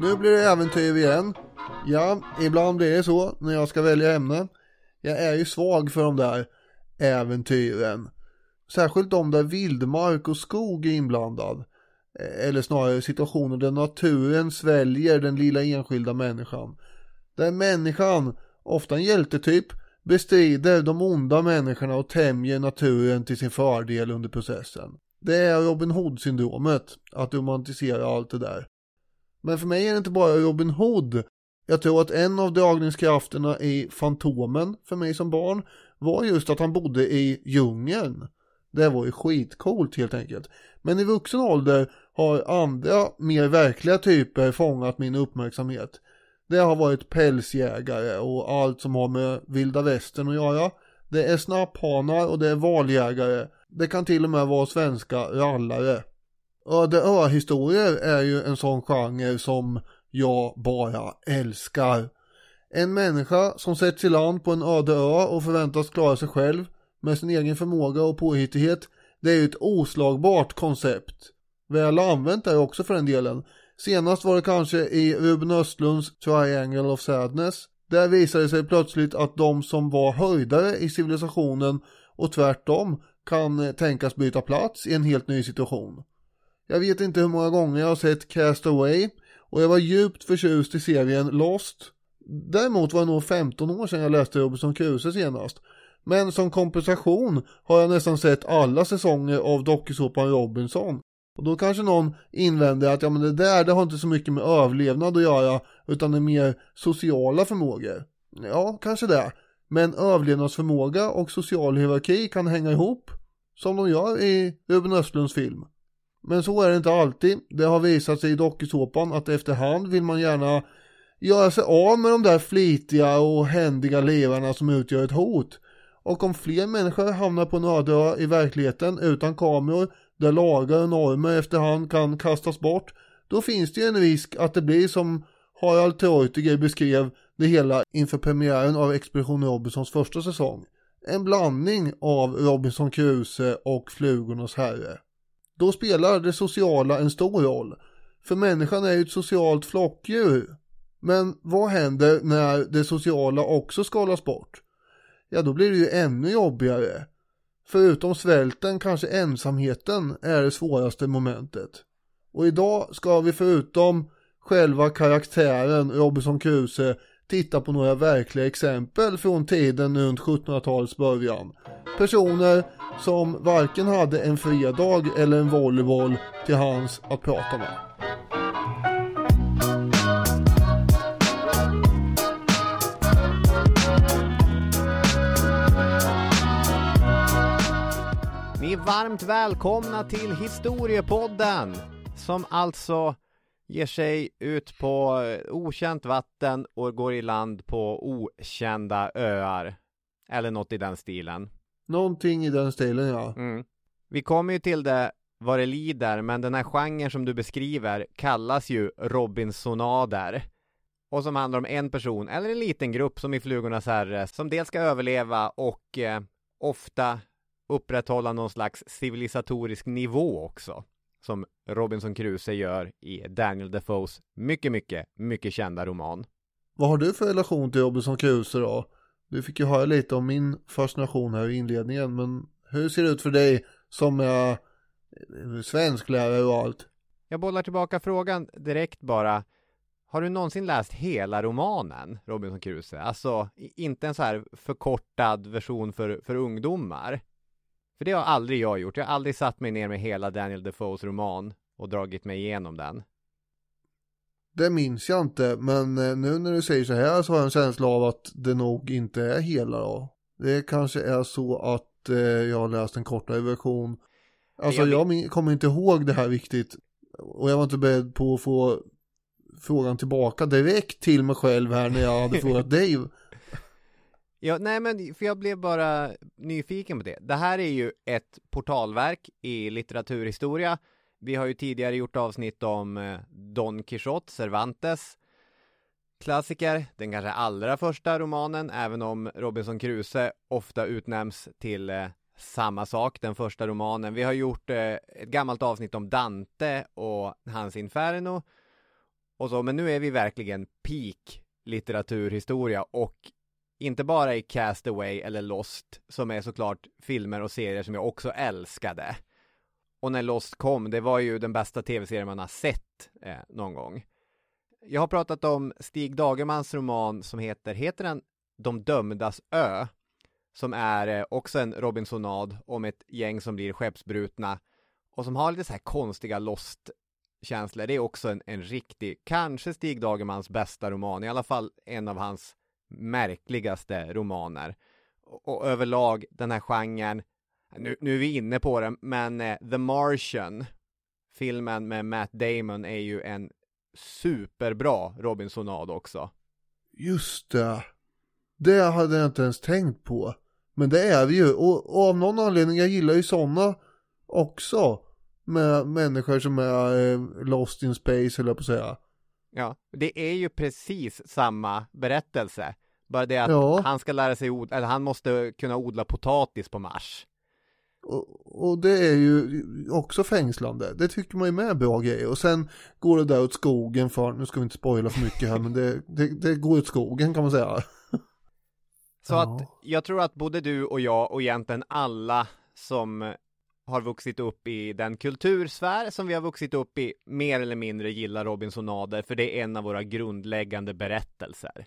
Nu blir det äventyr igen. Ja, ibland blir det så när jag ska välja ämne. Jag är ju svag för de där äventyren. Särskilt de där vildmark och skog är inblandad. Eller snarare situationer där naturen sväljer den lilla enskilda människan. Där människan, ofta en hjältetyp, bestrider de onda människorna och tämjer naturen till sin fördel under processen. Det är Robin Hood-syndromet, att romantisera allt det där. Men för mig är det inte bara Robin Hood. Jag tror att en av dragningskrafterna i Fantomen för mig som barn var just att han bodde i djungeln. Det var ju skitcoolt helt enkelt. Men i vuxen ålder har andra mer verkliga typer fångat min uppmärksamhet. Det har varit pälsjägare och allt som har med vilda västern att göra. Det är snapphanar och det är valjägare. Det kan till och med vara svenska rallare. Öde ö-historier är ju en sån genre som jag bara älskar. En människa som sätts i land på en öde ö och förväntas klara sig själv med sin egen förmåga och påhittighet. Det är ju ett oslagbart koncept. Väl använt är också för den delen. Senast var det kanske i Ruben Östlunds Triangle of Sadness. Där visade det sig plötsligt att de som var höjdare i civilisationen och tvärtom kan tänkas byta plats i en helt ny situation. Jag vet inte hur många gånger jag har sett Cast Away och jag var djupt förtjust i serien Lost. Däremot var det nog 15 år sedan jag läste Robinson Crusoe senast. Men som kompensation har jag nästan sett alla säsonger av dokusåpan Robinson. Och då kanske någon invänder att ja men det där det har inte så mycket med överlevnad att göra utan det är mer sociala förmågor. Ja, kanske det. Men överlevnadsförmåga och social hierarki kan hänga ihop. Som de gör i Ruben Östlunds film. Men så är det inte alltid. Det har visat sig i dokusåpan att efterhand vill man gärna göra sig av med de där flitiga och händiga levarna som utgör ett hot. Och om fler människor hamnar på en öde ö i verkligheten utan kameror där lagar och normer efterhand kan kastas bort då finns det ju en risk att det blir som Harald Treutiger beskrev det hela inför premiären av Expedition Robinsons första säsong. En blandning av Robinson Crusoe och Flugornas herre. Då spelar det sociala en stor roll. För människan är ju ett socialt flockdjur. Men vad händer när det sociala också skalas bort? Ja, då blir det ju ännu jobbigare. Förutom svälten kanske ensamheten är det svåraste momentet. Och idag ska vi förutom själva karaktären Robinson Crusoe titta på några verkliga exempel från tiden runt 1700-talets början. Personer som varken hade en fredag eller en volleyboll till hands att prata med. Ni är varmt välkomna till Historiepodden som alltså ger sig ut på okänt vatten och går i land på okända öar. Eller något i den stilen. Någonting i den stilen ja. Mm. Vi kommer ju till det vad det lider, men den här genren som du beskriver kallas ju Robinsonader. Och som handlar om en person, eller en liten grupp som i Flugornas herre, som dels ska överleva och eh, ofta upprätthålla någon slags civilisatorisk nivå också. Som Robinson Crusoe gör i Daniel Defoes mycket, mycket, mycket kända roman. Vad har du för relation till Robinson Crusoe då? Du fick ju höra lite om min fascination här i inledningen, men hur ser det ut för dig som är svensklärare och allt? Jag bollar tillbaka frågan direkt bara. Har du någonsin läst hela romanen Robinson Crusoe? Alltså, inte en så här förkortad version för, för ungdomar. För det har aldrig jag gjort. Jag har aldrig satt mig ner med hela Daniel Defoes roman och dragit mig igenom den. Det minns jag inte, men eh, nu när du säger så här så har jag en känsla av att det nog inte är hela då. Det kanske är så att eh, jag har läst en kortare version. Alltså jag, jag kommer inte ihåg det här riktigt. Och jag var inte beredd på att få frågan tillbaka direkt till mig själv här när jag hade frågat dig. Ja, nej men för jag blev bara nyfiken på det. Det här är ju ett portalverk i litteraturhistoria. Vi har ju tidigare gjort avsnitt om eh, Don Quixote, Cervantes klassiker, den kanske allra första romanen, även om Robinson Crusoe ofta utnämns till eh, samma sak, den första romanen. Vi har gjort eh, ett gammalt avsnitt om Dante och hans Inferno. Och så, men nu är vi verkligen peak litteraturhistoria och inte bara i Castaway eller Lost, som är såklart filmer och serier som jag också älskade. Och när Lost kom, det var ju den bästa tv-serien man har sett eh, någon gång. Jag har pratat om Stig Dagermans roman som heter, heter den De dömdas ö? Som är eh, också en Robinsonad om ett gäng som blir skeppsbrutna och som har lite så här konstiga Lost-känslor. Det är också en, en riktig, kanske Stig Dagermans bästa roman, i alla fall en av hans märkligaste romaner. Och, och överlag den här genren, nu, nu är vi inne på det, men eh, The Martian, filmen med Matt Damon är ju en superbra Robinsonad också. Just det. Det hade jag inte ens tänkt på. Men det är vi ju. Och, och av någon anledning, jag gillar ju sådana också. Med människor som är eh, lost in space, eller på att säga. Ja, det är ju precis samma berättelse. Bara det att Ja. han ska lära sig odla, eller han måste kunna odla potatis på Mars. Och, och det är ju också fängslande. Det tycker man ju med bra grejer. Och sen går det där åt skogen för, nu ska vi inte spoila för mycket här, men det, det, det går åt skogen kan man säga. Så Ja. att jag tror att både du och jag och egentligen alla som har vuxit upp i den kultursfär som vi har vuxit upp i mer eller mindre gillar Robinsonader för det är en av våra grundläggande berättelser.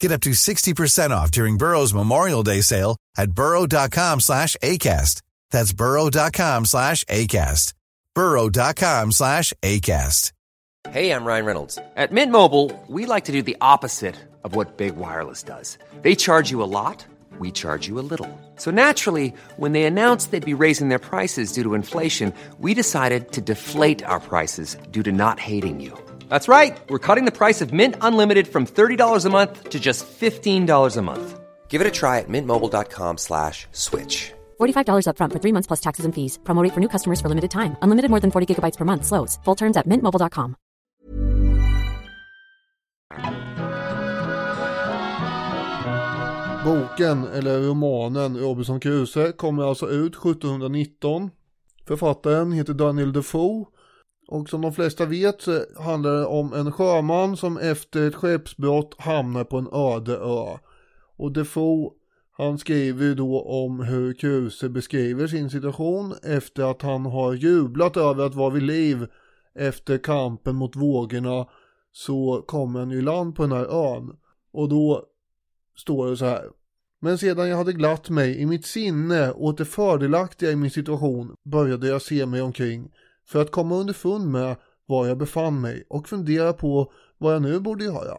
Get up to 60% off during Burrow's Memorial Day sale at burrow.com slash ACAST. That's burrow.com slash ACAST. burrow.com slash ACAST. Hey, I'm Ryan Reynolds. At Mint Mobile, we like to do the opposite of what Big Wireless does. They charge you a lot, we charge you a little. So naturally, when they announced they'd be raising their prices due to inflation, we decided to deflate our prices due to not hating you. That's right. We're cutting the price of Mint Unlimited from $30 a month to just $15 a month. Give it a try at mintmobile.com slash switch. $45 upfront for three months plus taxes and fees. Promo rate for new customers for limited time. Unlimited more than 40 gigabytes per month. Slows. Full terms at mintmobile.com. Boken, eller romanen Robinson Crusoe, kommer alltså ut 1719. Författaren heter Daniel Defoe. Och som de flesta vet så handlar det om en sjöman som efter ett skeppsbrott hamnar på en öde ö. Och Defoe, han skriver ju då om hur Kruse beskriver sin situation efter att han har jublat över att vara vid liv efter kampen mot vågorna så kommer han ju i land på den här ön. Och då står det så här. Men sedan jag hade glatt mig i mitt sinne åt det fördelaktiga i min situation började jag se mig omkring för att komma underfund med var jag befann mig och fundera på vad jag nu borde göra.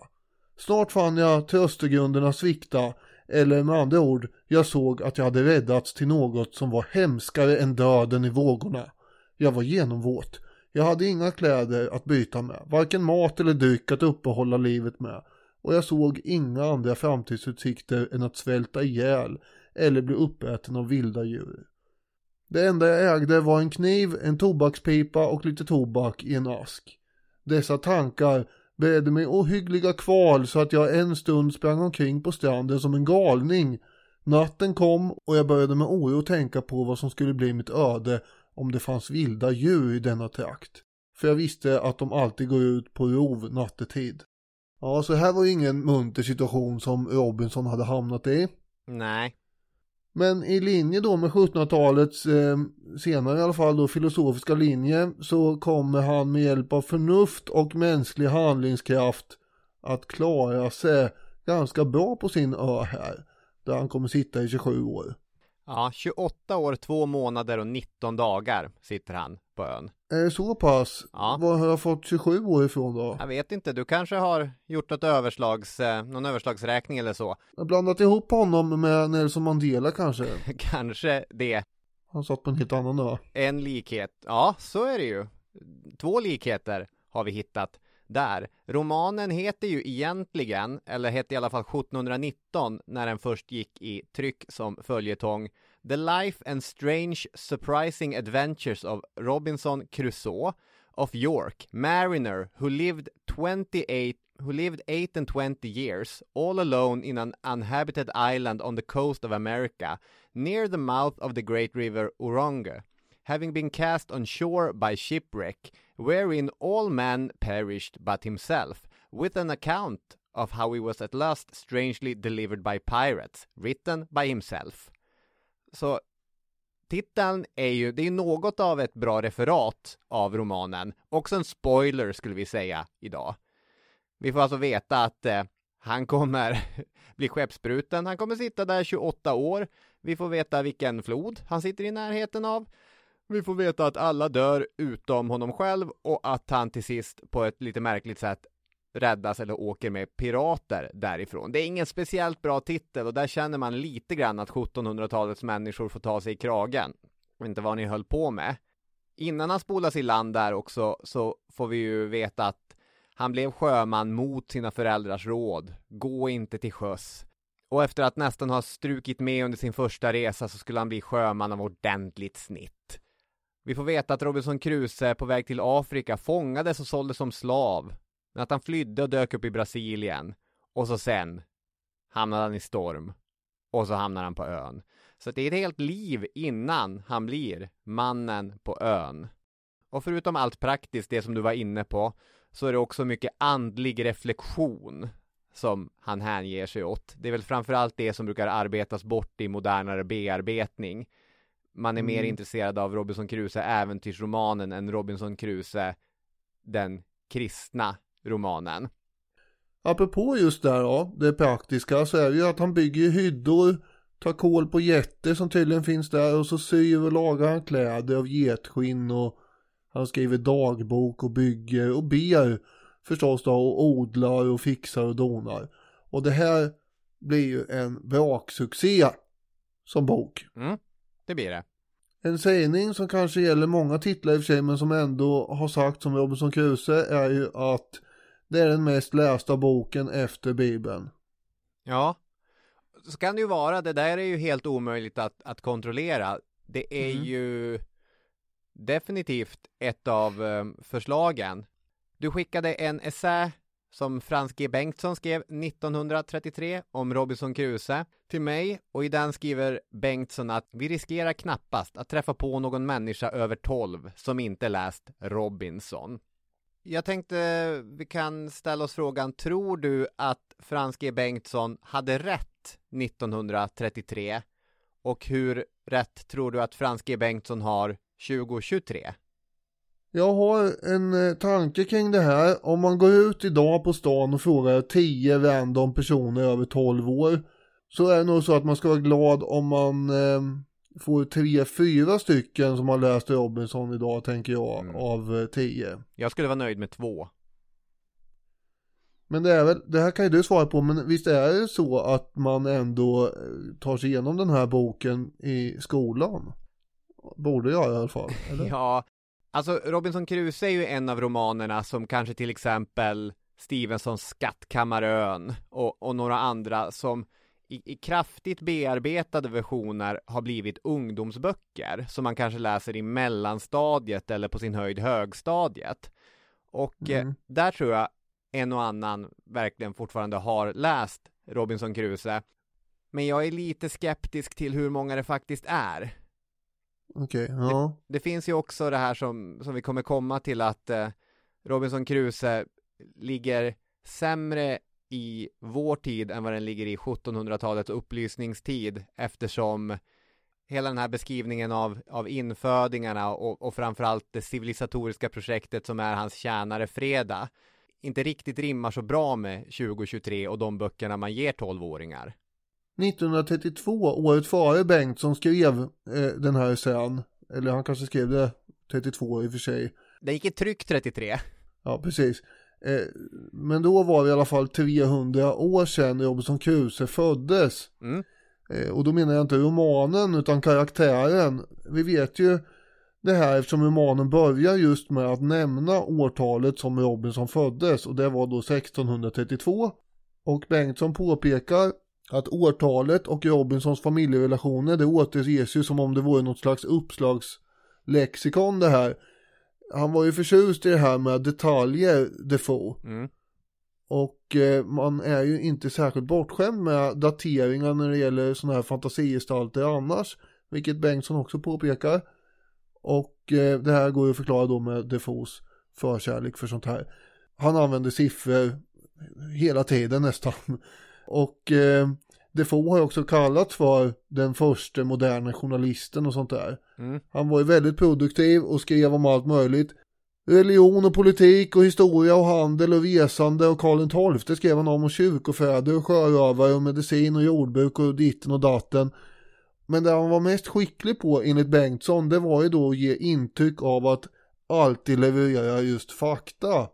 Snart fann jag tröstegrunderna svikta eller med andra ord, jag såg att jag hade räddats till något som var hemskare än döden i vågorna. Jag var genomvåt. Jag hade inga kläder att byta med, varken mat eller dryck att uppehålla livet med och jag såg inga andra framtidsutsikter än att svälta ihjäl eller bli uppäten av vilda djur. Det enda jag ägde var en kniv, en tobakspipa och lite tobak i en ask. Dessa tankar beredde mig ohyggliga kval så att jag en stund sprang omkring på stranden som en galning. Natten kom och jag började med oro tänka på vad som skulle bli mitt öde om det fanns vilda djur i denna trakt. För jag visste att de alltid går ut på rov nattetid. Ja, så här var ju ingen munter situation som Robinson hade hamnat i. Nej. Men i linje då med 1700-talets, eh, senare i alla fall då, filosofiska linje så kommer han med hjälp av förnuft och mänsklig handlingskraft att klara sig ganska bra på sin ö här. Där han kommer sitta i 27 år. Ja, 28 år, 2 månader och 19 dagar sitter han på ön. Är det så pass? Ja. Var har jag fått 27 år ifrån då? Jag vet inte, du kanske har gjort något överslags, eh, någon överslagsräkning eller så. Jag blandat ihop honom med Nelson Mandela kanske. kanske det. Han satt på en helt annan ö. En likhet, ja så är det ju. Två likheter har vi hittat där. Romanen heter ju egentligen, eller hette i alla fall 1719 när den först gick i tryck som följetong, The Life and Strange Surprising Adventures of Robinson Crusoe of York, mariner who lived 28 who lived 8 and 20 years all alone in an uninhabited island on the coast of America near the mouth of the great river Oronge having been cast on shore by shipwreck, wherein all men perished but himself, with an account of how he was at last strangely delivered by pirates, written by himself. Så titeln är ju, det är något av ett bra referat av romanen, också en spoiler skulle vi säga idag. Vi får alltså veta att eh, han kommer bli skeppsbruten, han kommer sitta där 28 år, vi får veta vilken flod han sitter i närheten av, vi får veta att alla dör utom honom själv och att han till sist på ett lite märkligt sätt räddas eller åker med pirater därifrån. Det är ingen speciellt bra titel och där känner man lite grann att 1700-talets människor får ta sig i kragen. Och inte vad ni höll på med. Innan han spolas i land där också så får vi ju veta att han blev sjöman mot sina föräldrars råd. Gå inte till sjöss. Och efter att nästan ha strukit med under sin första resa så skulle han bli sjöman av ordentligt snitt. Vi får veta att Robinson Crusoe på väg till Afrika fångades och såldes som slav. Men att han flydde och dök upp i Brasilien. Och så sen hamnade han i storm. Och så hamnar han på ön. Så det är ett helt liv innan han blir mannen på ön. Och förutom allt praktiskt, det som du var inne på, så är det också mycket andlig reflektion som han hänger sig åt. Det är väl framförallt det som brukar arbetas bort i modernare bearbetning man är mer Mm. intresserad av Robinson Crusoe äventyrsromanen än Robinson Crusoe den kristna romanen. Apropå just där då, det praktiska så är det ju att han bygger hyddor, tar koll på getter som tydligen finns där och så syr och lagar han kläder av getskinn och han skriver dagbok och bygger och ber förstås då och odlar och fixar och donar. Och det här blir ju en braksuccé som bok. Mm, det blir det. En sägning som kanske gäller många titlar i och för sig men som ändå har sagt som Robinson Crusoe är ju att det är den mest lästa boken efter Bibeln. Ja, så kan det ju vara. Det där är ju helt omöjligt att, att kontrollera. Det är Mm. ju definitivt ett av eh, förslagen. Du skickade en essä som Frans G. Bengtsson skrev 1933 om Robinson Crusoe till mig och i den skriver Bengtsson att vi riskerar knappast att träffa på någon människa över 12 som inte läst Robinson. Jag tänkte vi kan ställa oss frågan, tror du att Frans G. Bengtsson hade rätt 1933? Och hur rätt tror du att Frans G. Bengtsson har 2023? Jag har en eh, tanke kring det här. Om man går ut idag på stan och frågar 10 random personer över 12 år så är det nog så att man ska vara glad om man eh, får 3-4 stycken som har läst Robinson idag tänker jag Mm. av eh, 10. Jag skulle vara nöjd med två. Men det är väl, det här kan ju du svara på, men visst är det så att man ändå eh, tar sig igenom den här boken i skolan? Borde jag i alla fall, eller? Ja, alltså Robinson Crusoe är ju en av romanerna som kanske till exempel Stevensons Skattkammarön och, och några andra som i, i kraftigt bearbetade versioner har blivit ungdomsböcker som man kanske läser i mellanstadiet eller på sin höjd högstadiet. Och eh, Mm. där tror jag en och annan verkligen fortfarande har läst Robinson Crusoe. Men jag är lite skeptisk till hur många det faktiskt är. Okej, ja. Det finns ju också det här som, som vi kommer komma till att eh, Robinson Crusoe ligger sämre i vår tid än vad den ligger i 1700-talets upplysningstid eftersom hela den här beskrivningen av, av infödingarna och, och framförallt det civilisatoriska projektet som är hans tjänare Freda inte riktigt rimmar så bra med 2023 och de böckerna man ger 12-åringar. 1932, året före Bengtsson skrev eh, den här essän, eller han kanske skrev det 32 i och för sig. Den gick i tryck 33. Ja, precis. Eh, men då var det i alla fall 300 år sedan Robinson Crusoe föddes. Mm. Eh, och då menar jag inte romanen utan karaktären. Vi vet ju det här eftersom romanen börjar just med att nämna årtalet som Robinson föddes och det var då 1632. Och Bengtsson påpekar att årtalet och Robinsons familjerelationer det återges ju som om det vore något slags uppslagslexikon det här. Han var ju förtjust i det här med detaljer, Defoe. Mm. Och eh, man är ju inte särskilt bortskämd med dateringar när det gäller sådana här fantasigestalter annars. Vilket Bengtsson också påpekar. Och eh, det här går ju att förklara då med Defoes förkärlek för sånt här. Han använder siffror hela tiden nästan. Och eh, Defoe har också kallats för den första moderna journalisten och sånt där. Mm. Han var ju väldigt produktiv och skrev om allt möjligt. Religion och politik och historia och handel och resande och Karl XII skrev han om och kyrkofäder och sjörövare och medicin och jordbruk och ditten och datten. Men det han var mest skicklig på enligt Bengtsson det var ju då att ge intryck av att alltid leverera just fakta.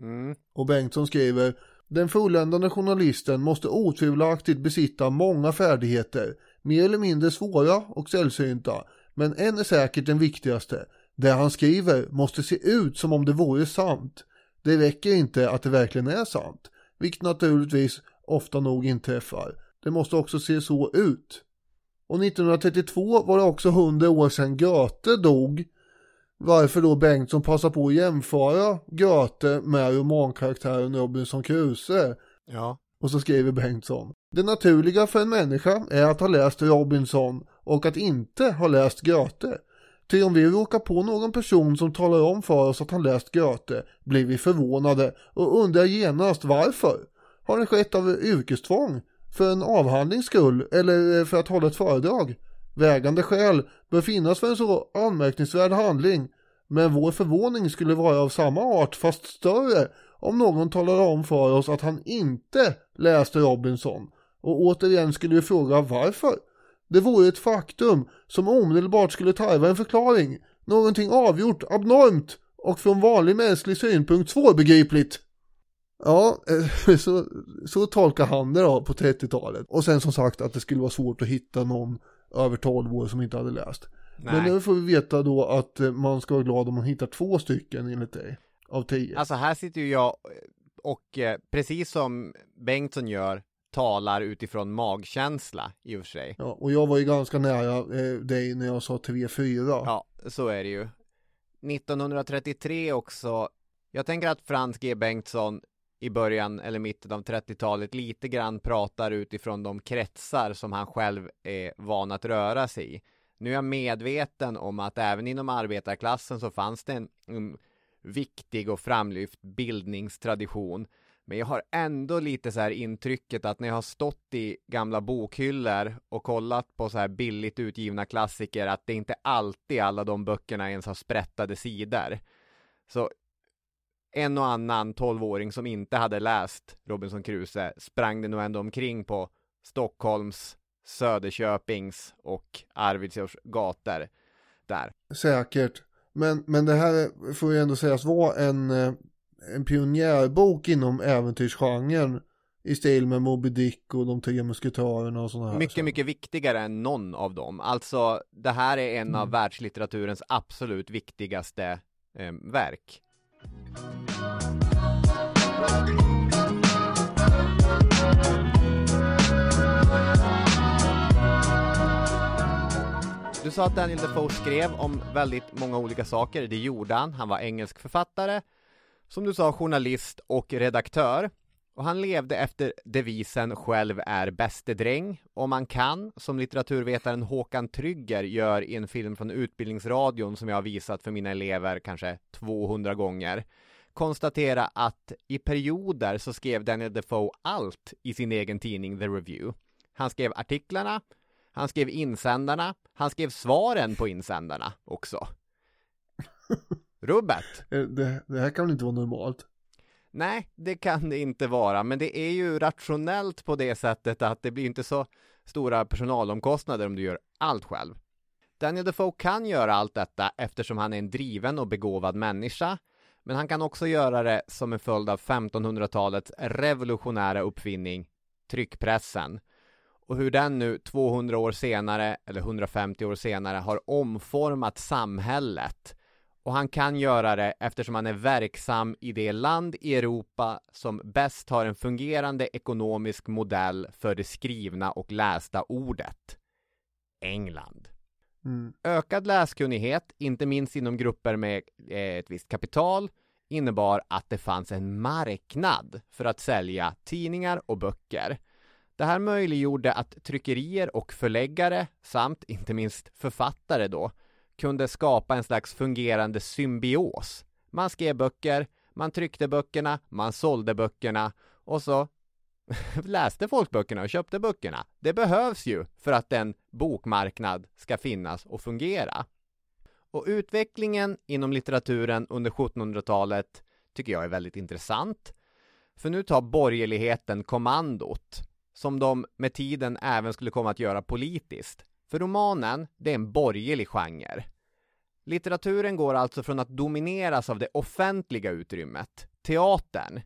Mm. Och Bengtsson skriver den fulländande journalisten måste otvivelaktigt besitta många färdigheter, mer eller mindre svåra och sällsynta, men en är säkert den viktigaste. Det han skriver måste se ut som om det vore sant. Det räcker inte att det verkligen är sant, vilket naturligtvis ofta nog inträffar. Det måste också se så ut. Och 1932 var det också 100 år sedan Goethe dog. Varför då Bengtsson passar på att jämföra Goethe med romankaraktären Robinson Crusoe. Ja. Och så skriver Bengtsson. Det naturliga för en människa är att ha läst Robinson och att inte ha läst Goethe. Ty om vi råkar på någon person som talar om för oss att han läst Goethe blir vi förvånade och undrar genast varför. Har det skett av yrkestvång? För en avhandlings skull eller för att hålla ett föredrag? Vägande skäl bör finnas för en så anmärkningsvärd handling men vår förvåning skulle vara av samma art fast större om någon talade om för oss att han inte läste Robinson och återigen skulle vi fråga varför. Det vore ett faktum som omedelbart skulle tarva en förklaring. Någonting avgjort, abnormt och från vanlig mänsklig synpunkt svårbegripligt. Ja, eh, så, så tolkar han det då på 30-talet. Och sen som sagt att det skulle vara svårt att hitta någon över 12 år som inte hade läst. Nej. Men nu får vi veta då att eh, man ska vara glad om man hittar två stycken enligt dig. Av tio. Alltså här sitter ju jag och eh, precis som Bengtsson gör talar utifrån magkänsla i och för sig. Ja, och jag var ju ganska nära eh, dig när jag sa 3-4. Ja, så är det ju. 1933 också. Jag tänker att Frans G. Bengtsson i början eller mitten av 30-talet lite grann pratar utifrån de kretsar som han själv är van att röra sig i. Nu är jag medveten om att även inom arbetarklassen så fanns det en, en viktig och framlyft bildningstradition. Men jag har ändå lite så här intrycket att när jag har stått i gamla bokhyllor och kollat på så här billigt utgivna klassiker att det inte alltid alla de böckerna ens har sprättade sidor. Så en och annan tolvåring som inte hade läst Robinson Crusoe sprang det nog ändå omkring på Stockholms, Söderköpings och Arvidsjaurs gator där. Säkert. Men, men det här får ju ändå sägas vara en, eh, en pionjärbok inom äventyrsgenren. I stil med Moby Dick och de tre musketörerna och sådana här. Mycket, mycket viktigare än någon av dem. Alltså, det här är en av Mm. världslitteraturens absolut viktigaste eh, verk. Du sa att Daniel Defoe skrev om väldigt många olika saker. Det gjorde han. Han var engelsk författare, som du sa, journalist och redaktör. Och han levde efter devisen själv är bäste dräng. Om man kan, som litteraturvetaren Håkan Trygger gör i en film från Utbildningsradion som jag har visat för mina elever kanske 200 gånger. konstatera att i perioder så skrev Daniel Defoe allt i sin egen tidning The Review. Han skrev artiklarna, han skrev insändarna, han skrev svaren på insändarna också. Rubbet! Eh, Det, det här kan väl inte vara normalt? Nej, det kan det inte vara, men det är ju rationellt på det sättet att det blir inte så stora personalomkostnader om du gör allt själv. Daniel Defoe kan göra allt detta eftersom han är en driven och begåvad människa, men han kan också göra det som en följd av 1500-talets revolutionära uppfinning, tryckpressen. Och hur den nu 200 år senare, eller 150 år senare, har omformat samhället och han kan göra det eftersom han är verksam i det land i Europa som bäst har en fungerande ekonomisk modell för det skrivna och lästa ordet. England. Mm. Ökad läskunnighet, inte minst inom grupper med eh, ett visst kapital, innebar att det fanns en marknad för att sälja tidningar och böcker. Det här möjliggjorde att tryckerier och förläggare, samt inte minst författare då, kunde skapa en slags fungerande symbios. Man skrev böcker, man tryckte böckerna, man sålde böckerna och så läste folk böckerna och köpte böckerna. Det behövs ju för att en bokmarknad ska finnas och fungera. Och utvecklingen inom litteraturen under 1700-talet tycker jag är väldigt intressant. För nu tar borgerligheten kommandot, som de med tiden även skulle komma att göra politiskt. För romanen, det är en borgerlig genre. Litteraturen går alltså från att domineras av det offentliga utrymmet, teatern,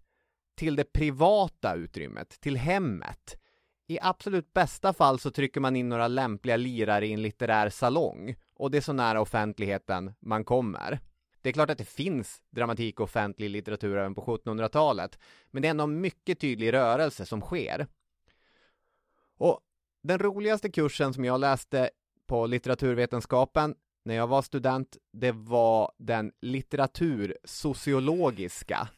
till det privata utrymmet, till hemmet. I absolut bästa fall så trycker man in några lämpliga lirare i en litterär salong och det är så nära offentligheten man kommer. Det är klart att det finns dramatik och offentlig litteratur även på 1700-talet, men det är ändå en mycket tydlig rörelse som sker. Och den roligaste kursen som jag läste på litteraturvetenskapen när jag var student, det var den litteratursociologiska.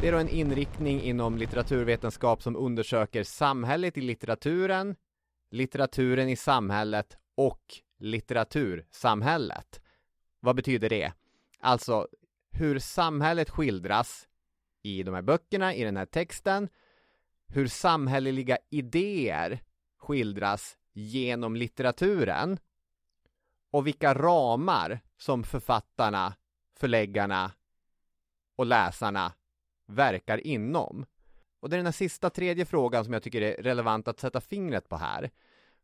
Det är då en inriktning inom litteraturvetenskap som undersöker samhället i litteraturen, litteraturen i samhället och litteratursamhället. Vad betyder det? Alltså hur samhället skildras i de här böckerna, i den här texten, hur samhälleliga idéer skildras genom litteraturen och vilka ramar som författarna, förläggarna och läsarna verkar inom. Och det är den här sista tredje frågan som jag tycker är relevant att sätta fingret på här.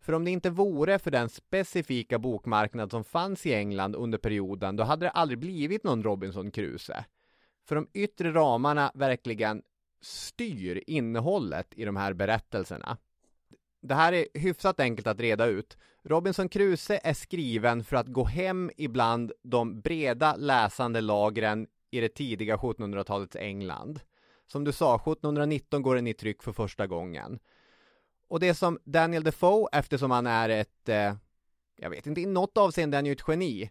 För om det inte vore för den specifika bokmarknad som fanns i England under perioden, då hade det aldrig blivit någon Robinson Crusoe. För de yttre ramarna verkligen styr innehållet i de här berättelserna. Det här är hyfsat enkelt att reda ut. Robinson Crusoe är skriven för att gå hem ibland de breda läsande lagren i det tidiga 1700-talets England. Som du sa, 1719 går den i tryck för första gången. Och det som Daniel Defoe, eftersom han är ett, eh, jag vet inte, i något avseende är han ju ett geni.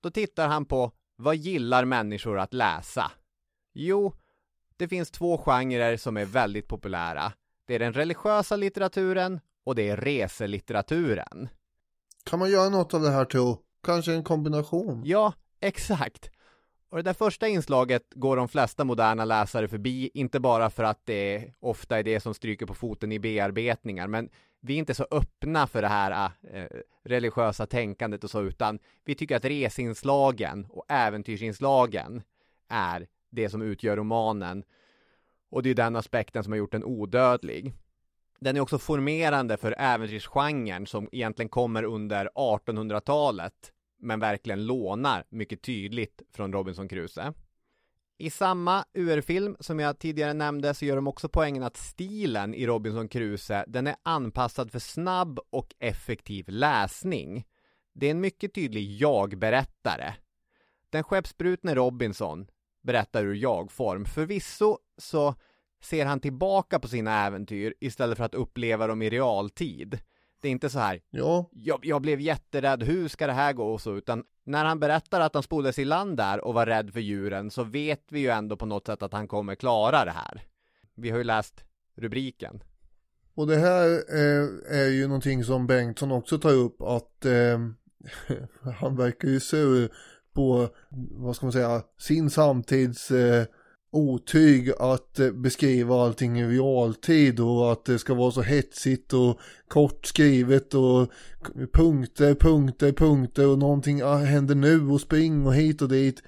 Då tittar han på, vad gillar människor att läsa? Jo, det finns två genrer som är väldigt populära. Det är den religiösa litteraturen och det är reselitteraturen. Kan man göra något av det här till kanske en kombination? Ja, exakt. Och det där första inslaget går de flesta moderna läsare förbi, inte bara för att det ofta är det som stryker på foten i bearbetningar, men vi är inte så öppna för det här äh, religiösa tänkandet och så, utan vi tycker att resinslagen och äventyrsinslagen är det som utgör romanen. Och det är den aspekten som har gjort den odödlig. Den är också formerande för äventyrsgenren som egentligen kommer under 1800-talet men verkligen lånar mycket tydligt från Robinson Crusoe. I samma UR-film som jag tidigare nämnde så gör de också poängen att stilen i Robinson Crusoe den är anpassad för snabb och effektiv läsning. Det är en mycket tydlig jag-berättare. Den skeppsbrutne Robinson berättar ur jag-form. Förvisso så ser han tillbaka på sina äventyr istället för att uppleva dem i realtid. Det är inte så här, Ja, jag, jag blev jätterädd, hur ska det här gå och så, utan när han berättar att han spolades i land där och var rädd för djuren så vet vi ju ändå på något sätt att han kommer klara det här. Vi har ju läst rubriken. och det här eh, är ju någonting som Bengtsson också tar upp att eh, han verkar ju sur på, vad ska man säga, sin samtids eh, otyg att eh, beskriva allting i realtid och att det ska vara så hetsigt och kort skrivet och punkter, punkter, punkter och någonting ah, händer nu och spring och hit och dit.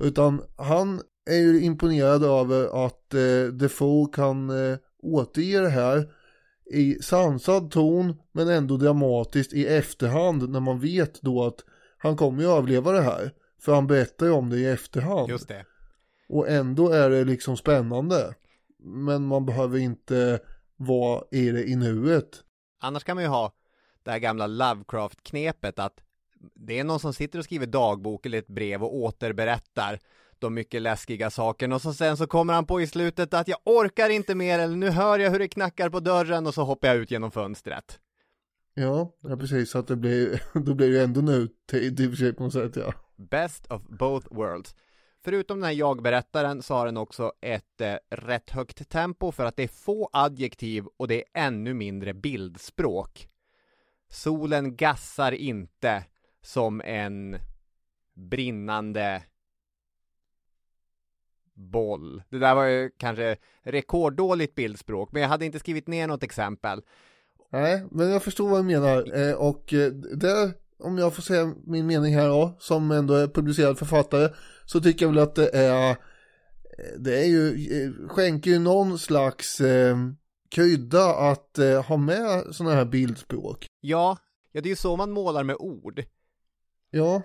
Utan han är ju imponerad över att eh, Defoe kan eh, återge det här i sansad ton men ändå dramatiskt i efterhand när man vet då att han kommer ju överleva det här. För han berättar ju om det i efterhand. Just det. Och ändå är det liksom spännande. Men man behöver inte vara i det i nuet. Annars kan man ju ha det här gamla Lovecraft-knepet att det är någon som sitter och skriver dagbok eller ett brev och återberättar de mycket läskiga sakerna och så sen så kommer han på i slutet att jag orkar inte mer eller nu hör jag hur det knackar på dörren och så hoppar jag ut genom fönstret. Ja, ja precis, så att det blir, då blir det ändå och för sig på något sätt ja. Best of both worlds. Förutom den här jag-berättaren så har den också ett eh, rätt högt tempo för att det är få adjektiv och det är ännu mindre bildspråk. Solen gassar inte som en brinnande boll. Det där var ju kanske rekorddåligt bildspråk, men jag hade inte skrivit ner något exempel. Nej, men jag förstår vad du menar eh, och eh, det, om jag får säga min mening här då, som ändå är publicerad författare, så tycker jag väl att det är, eh, det är ju, skänker ju någon slags eh, krydda att eh, ha med sådana här bildspråk. Ja, ja det är ju så man målar med ord. Ja,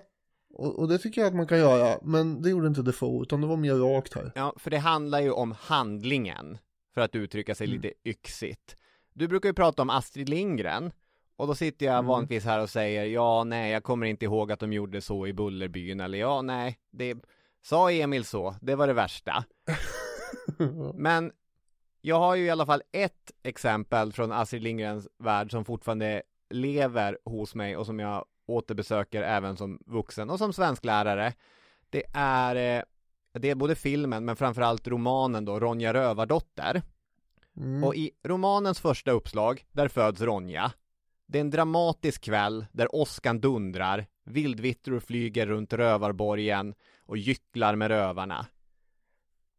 och, och, det tycker jag att man kan göra, men det gjorde inte Defoe, utan det var mer rakt här. Ja, för det handlar ju om handlingen, för att uttrycka sig mm. lite yxigt. Du brukar ju prata om Astrid Lindgren, och då sitter jag mm. vanligtvis här och säger ja, nej, jag kommer inte ihåg att de gjorde så i Bullerbyn, eller ja, nej, det sa Emil så, det var det värsta. men jag har ju i alla fall ett exempel från Astrid Lindgrens värld som fortfarande lever hos mig och som jag återbesöker även som vuxen och som svensklärare. Det är, eh, det är både filmen men framförallt romanen då, Ronja Rövardotter. Mm. Och i romanens första uppslag, där föds Ronja. Det är en dramatisk kväll där åskan dundrar, vildvittror flyger runt rövarborgen och gycklar med rövarna.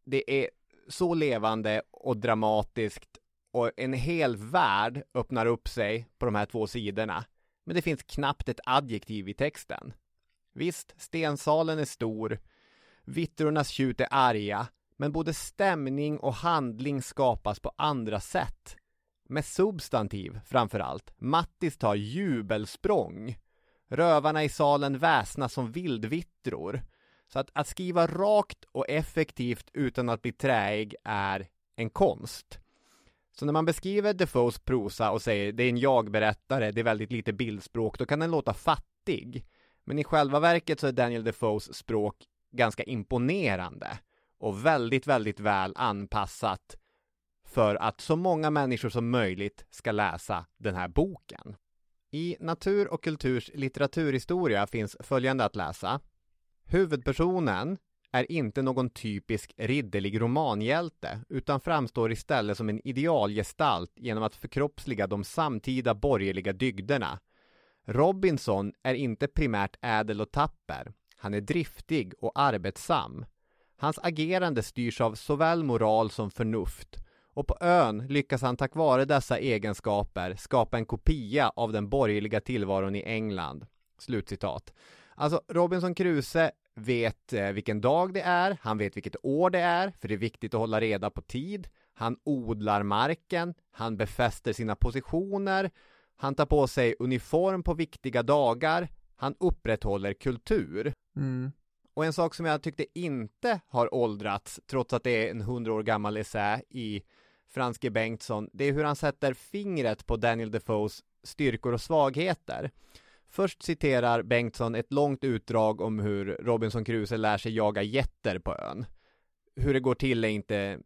Det är så levande och dramatiskt och en hel värld öppnar upp sig på de här två sidorna. Men det finns knappt ett adjektiv i texten. Visst, stensalen är stor, vittrornas tjut är arga, men både stämning och handling skapas på andra sätt. Med substantiv framför allt. Mattis tar jubelsprång. Rövarna i salen väsnas som vildvittror. Så att, att skriva rakt och effektivt utan att bli träig är en konst. Så när man beskriver Defoes prosa och säger det är en jag-berättare, det är väldigt lite bildspråk, då kan den låta fattig. Men i själva verket så är Daniel Defoes språk ganska imponerande och väldigt, väldigt väl anpassat för att så många människor som möjligt ska läsa den här boken. I Natur och kulturs litteraturhistoria finns följande att läsa. Huvudpersonen är inte någon typisk ridderlig romanhjälte utan framstår istället som en idealgestalt genom att förkroppsliga de samtida borgerliga dygderna. Robinson är inte primärt ädel och tapper. Han är driftig och arbetsam. Hans agerande styrs av såväl moral som förnuft och på ön lyckas han tack vare dessa egenskaper skapa en kopia av den borgerliga tillvaron i England. Slutcitat. Alltså Robinson Crusoe vet eh, vilken dag det är, han vet vilket år det är, för det är viktigt att hålla reda på tid. Han odlar marken, han befäster sina positioner, han tar på sig uniform på viktiga dagar, han upprätthåller kultur. Mm. Och en sak som jag tyckte inte har åldrats, trots att det är en hundra år gammal essä i Franske Bengtsson, det är hur han sätter fingret på Daniel Defoes styrkor och svagheter. Först citerar Bengtsson ett långt utdrag om hur Robinson Crusoe lär sig jaga jätter på ön. Hur det går till är inte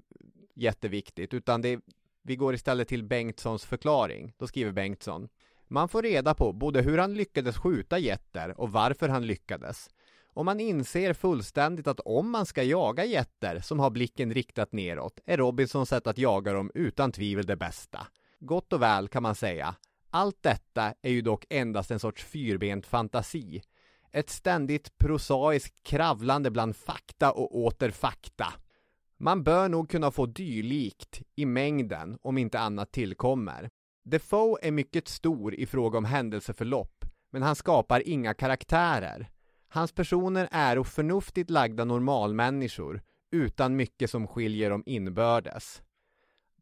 jätteviktigt, utan det, vi går istället till Bengtssons förklaring. Då skriver Bengtsson. Man får reda på både hur han lyckades skjuta jätter och varför han lyckades. Och man inser fullständigt att om man ska jaga jätter som har blicken riktat neråt är Robinsons sätt att jaga dem utan tvivel det bästa. Gott och väl kan man säga, allt detta är ju dock endast en sorts fyrbent fantasi. ett ständigt prosaiskt kravlande bland fakta och åter fakta. Man bör nog kunna få dylikt i mängden om inte annat tillkommer. Defoe är mycket stor i fråga om händelseförlopp, men han skapar inga karaktärer. Hans personer är oförnuftigt lagda normalmänniskor, utan mycket som skiljer dem inbördes.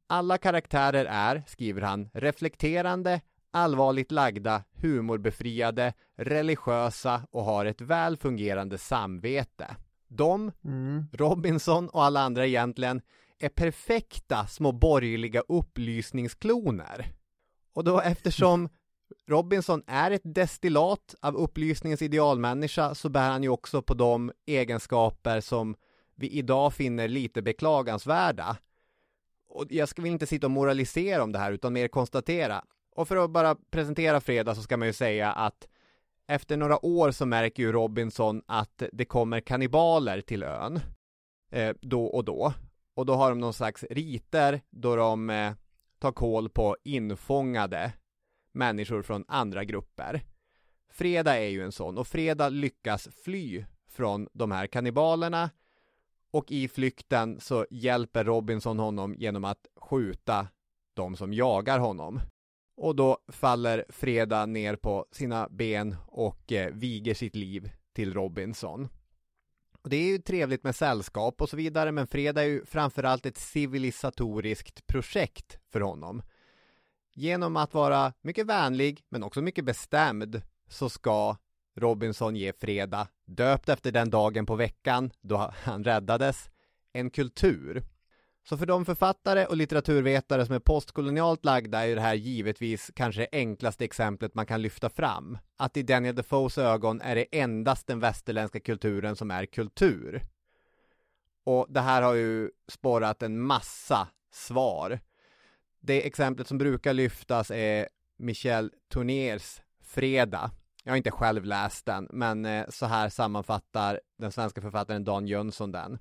Alla karaktärer är, skriver han, reflekterande, allvarligt lagda, humorbefriade, religiösa och har ett väl fungerande samvete. De, Mm. Robinson och alla andra egentligen, är perfekta små borgerliga upplysningskloner. Och då eftersom Robinson är ett destillat av upplysningens idealmänniska så bär han ju också på de egenskaper som vi idag finner lite beklagansvärda. Och jag ska väl inte sitta och moralisera om det här utan mer konstatera. Och för att bara presentera Fredag så ska man ju säga att efter några år så märker ju Robinson att det kommer kannibaler till ön. Eh, då och då. Och då har de någon slags riter då de eh, tar koll på infångade människor från andra grupper. Fredag är ju en sån och Fredag lyckas fly från de här kannibalerna och i flykten så hjälper Robinson honom genom att skjuta de som jagar honom. Och då faller Freda ner på sina ben och eh, viger sitt liv till Robinson. Och det är ju trevligt med sällskap och så vidare, men Freda är ju framförallt ett civilisatoriskt projekt för honom. Genom att vara mycket vänlig, men också mycket bestämd, så ska Robinson ge Freda, döpt efter den dagen på veckan då han räddades, en kultur. Så för de författare och litteraturvetare som är postkolonialt lagda är det här givetvis kanske det enklaste exemplet man kan lyfta fram. Att i Daniel Defoes ögon är det endast den västerländska kulturen som är kultur. Och det här har ju spårat en massa svar. Det exemplet som brukar lyftas är Michel Tourniers Fredag. Jag har inte själv läst den, men eh, så här sammanfattar den svenska författaren Dan Jönsson den.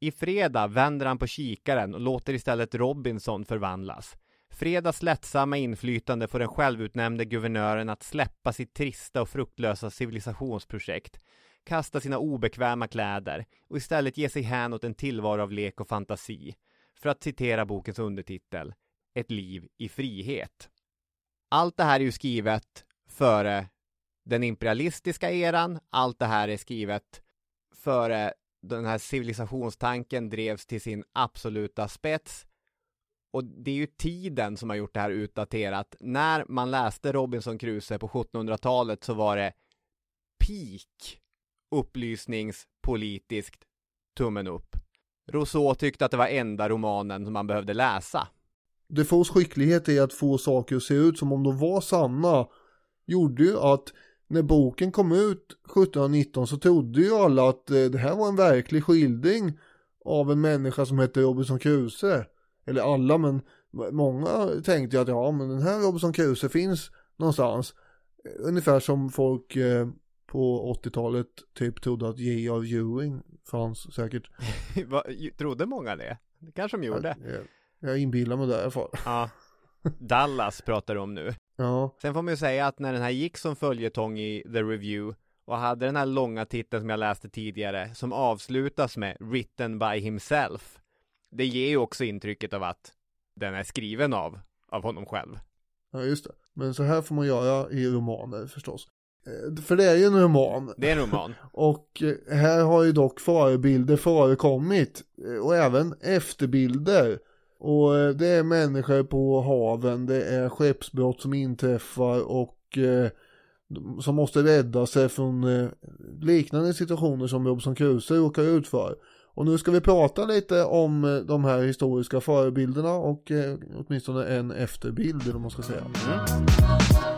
I fredag vänder han på kikaren och låter istället Robinson förvandlas. Fredags lättsamma inflytande får den självutnämnde guvernören att släppa sitt trista och fruktlösa civilisationsprojekt, kasta sina obekväma kläder och istället ge sig hän åt en tillvaro av lek och fantasi. För att citera bokens undertitel, ett liv i frihet. Allt det här är ju skrivet före den imperialistiska eran, allt det här är skrivet före den här civilisationstanken drevs till sin absoluta spets. Och det är ju tiden som har gjort det här utdaterat. När man läste Robinson Crusoe på 1700-talet så var det peak upplysningspolitiskt tummen upp. Rousseau tyckte att det var enda romanen som man behövde läsa. Defoes skicklighet i att få saker att se ut som om de var sanna gjorde ju att när boken kom ut 1719 så trodde ju alla att eh, det här var en verklig skildring av en människa som hette Robinson Crusoe. Eller alla, men många tänkte ju att ja, men den här Robinson Crusoe finns någonstans. Ungefär som folk eh, på 80-talet typ trodde att J.R. Ewing fanns säkert. Trodde många det? Det kanske de gjorde. Jag, jag inbillar mig det i alla fall. Ja. Dallas pratar du om nu. Ja, Sen får man ju säga att när den här gick som följetong i The Review och hade den här långa titeln som jag läste tidigare som avslutas med Written by himself. Det ger ju också intrycket av att den är skriven av, av honom själv. ja just det. Men så här får man göra i romaner förstås. Eh, För det är ju en roman. Det är en roman. Och eh, här har ju dock förebilder förekommit eh, och även efterbilder. Och eh, det är människor på haven, det är skeppsbrott som inträffar och eh, som måste rädda sig från eh, liknande situationer som Robinson Crusoe råkar ut för. Och nu ska vi prata lite om eh, de här historiska förebilderna och eh, åtminstone en efterbild eller vad man ska säga. Mm.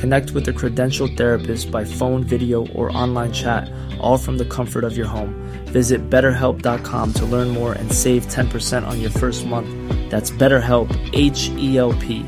Connect with a credentialed therapist by phone, video, or online chat, all from the comfort of your home. Visit betterhelp.com to learn more and save 10% on your first month. That's BetterHelp, H E L P.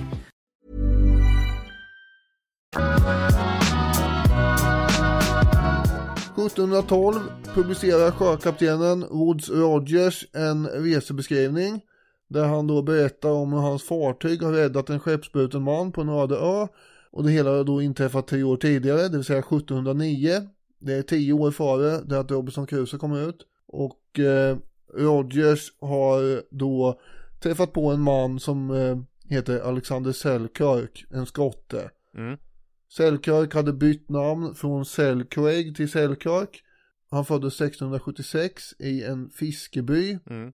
–1712 publicerar sjökaptenen Woods Rogers en resebeskrivning där han då berättar om hur hans fartyg har räddat en skeppsbruten man på en öde ö och det hela har då inträffat tre år tidigare, det vill säga 1709. Det är tio år före det att Robinson Crusoe kom ut och eh, Rogers har då träffat på en man som eh, heter Alexander Selkirk, en skotte. Mm. Selkirk hade bytt namn från Selkirk till Selkirk. Han föddes 1676 i en fiskeby. Mm.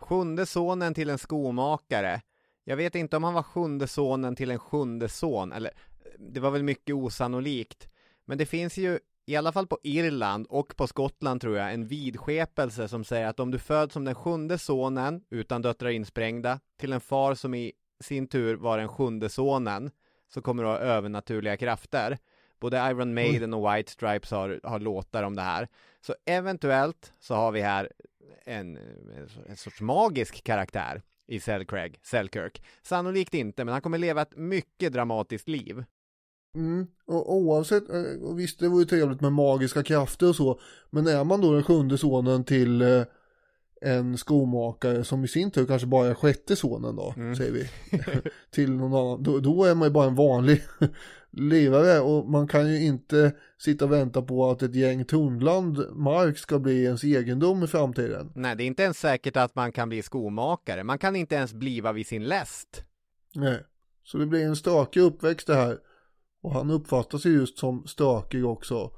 Sjunde sonen till en skomakare. Jag vet inte om han var sjunde sonen till en sjunde son, eller det var väl mycket osannolikt. Men det finns ju, i alla fall på Irland och på Skottland tror jag, en vidskepelse som säger att om du föds som den sjunde sonen, utan döttrar insprängda, till en far som i sin tur var den sjunde sonen, så kommer du ha övernaturliga krafter. Både Iron Maiden och White Stripes har, har låtar om det här. Så eventuellt så har vi här en, en sorts magisk karaktär i Selkirk, Selkirk. Sannolikt inte, men han kommer leva ett mycket dramatiskt liv. Mm, och oavsett, och visst det vore trevligt med magiska krafter och så, men är man då den sjunde sonen till eh, en skomakare som i sin tur kanske bara är sjätte sonen då, Mm. säger vi, till någon annan, då, då är man ju bara en vanlig lirare och man kan ju inte sitta och vänta på att ett gäng tunnland mark ska bli ens egendom i framtiden. Nej, det är inte ens säkert att man kan bli skomakare. Man kan inte ens bliva vid sin läst. Nej, så det blir en stökig uppväxt det här. Och han uppfattas ju just som stökig också.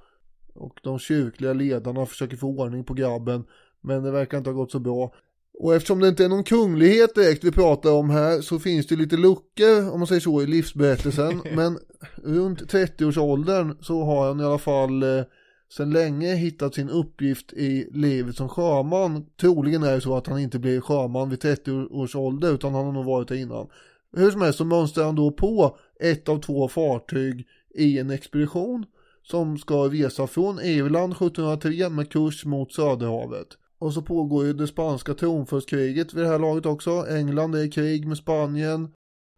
Och de kyrkliga ledarna försöker få ordning på grabben. Men det verkar inte ha gått så bra. Och eftersom det inte är någon kunglighet direkt vi pratar om här så finns det lite luckor om man säger så i livsberättelsen. Men runt 30-årsåldern så har han i alla fall eh, sedan länge hittat sin uppgift i livet som sjöman. Troligen är det så att han inte blir sjöman vid 30 års ålder utan han har nog varit det innan. Hur som helst så mönstrar han då på ett av två fartyg i en expedition som ska resa från Irland 1703 med kurs mot Söderhavet. Och så pågår ju det spanska tronföljdskriget vid det här laget också. England är i krig med Spanien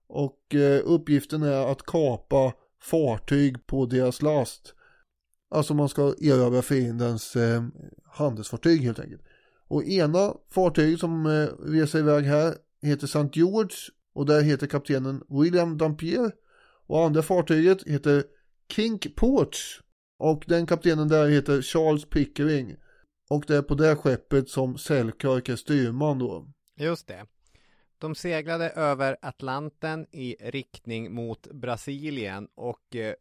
och eh, uppgiften är att kapa fartyg på deras last. Alltså man ska erövra fiendens eh, handelsfartyg helt enkelt. Och ena fartyget som eh, reser iväg här heter St. George och där heter kaptenen William Dampier. Och andra fartyget heter Kink Porch och den kaptenen där heter Charles Pickering. Och det är på det skeppet som Selkirk är styrman då. Just det. De seglade över Atlanten i riktning mot Brasilien och eh,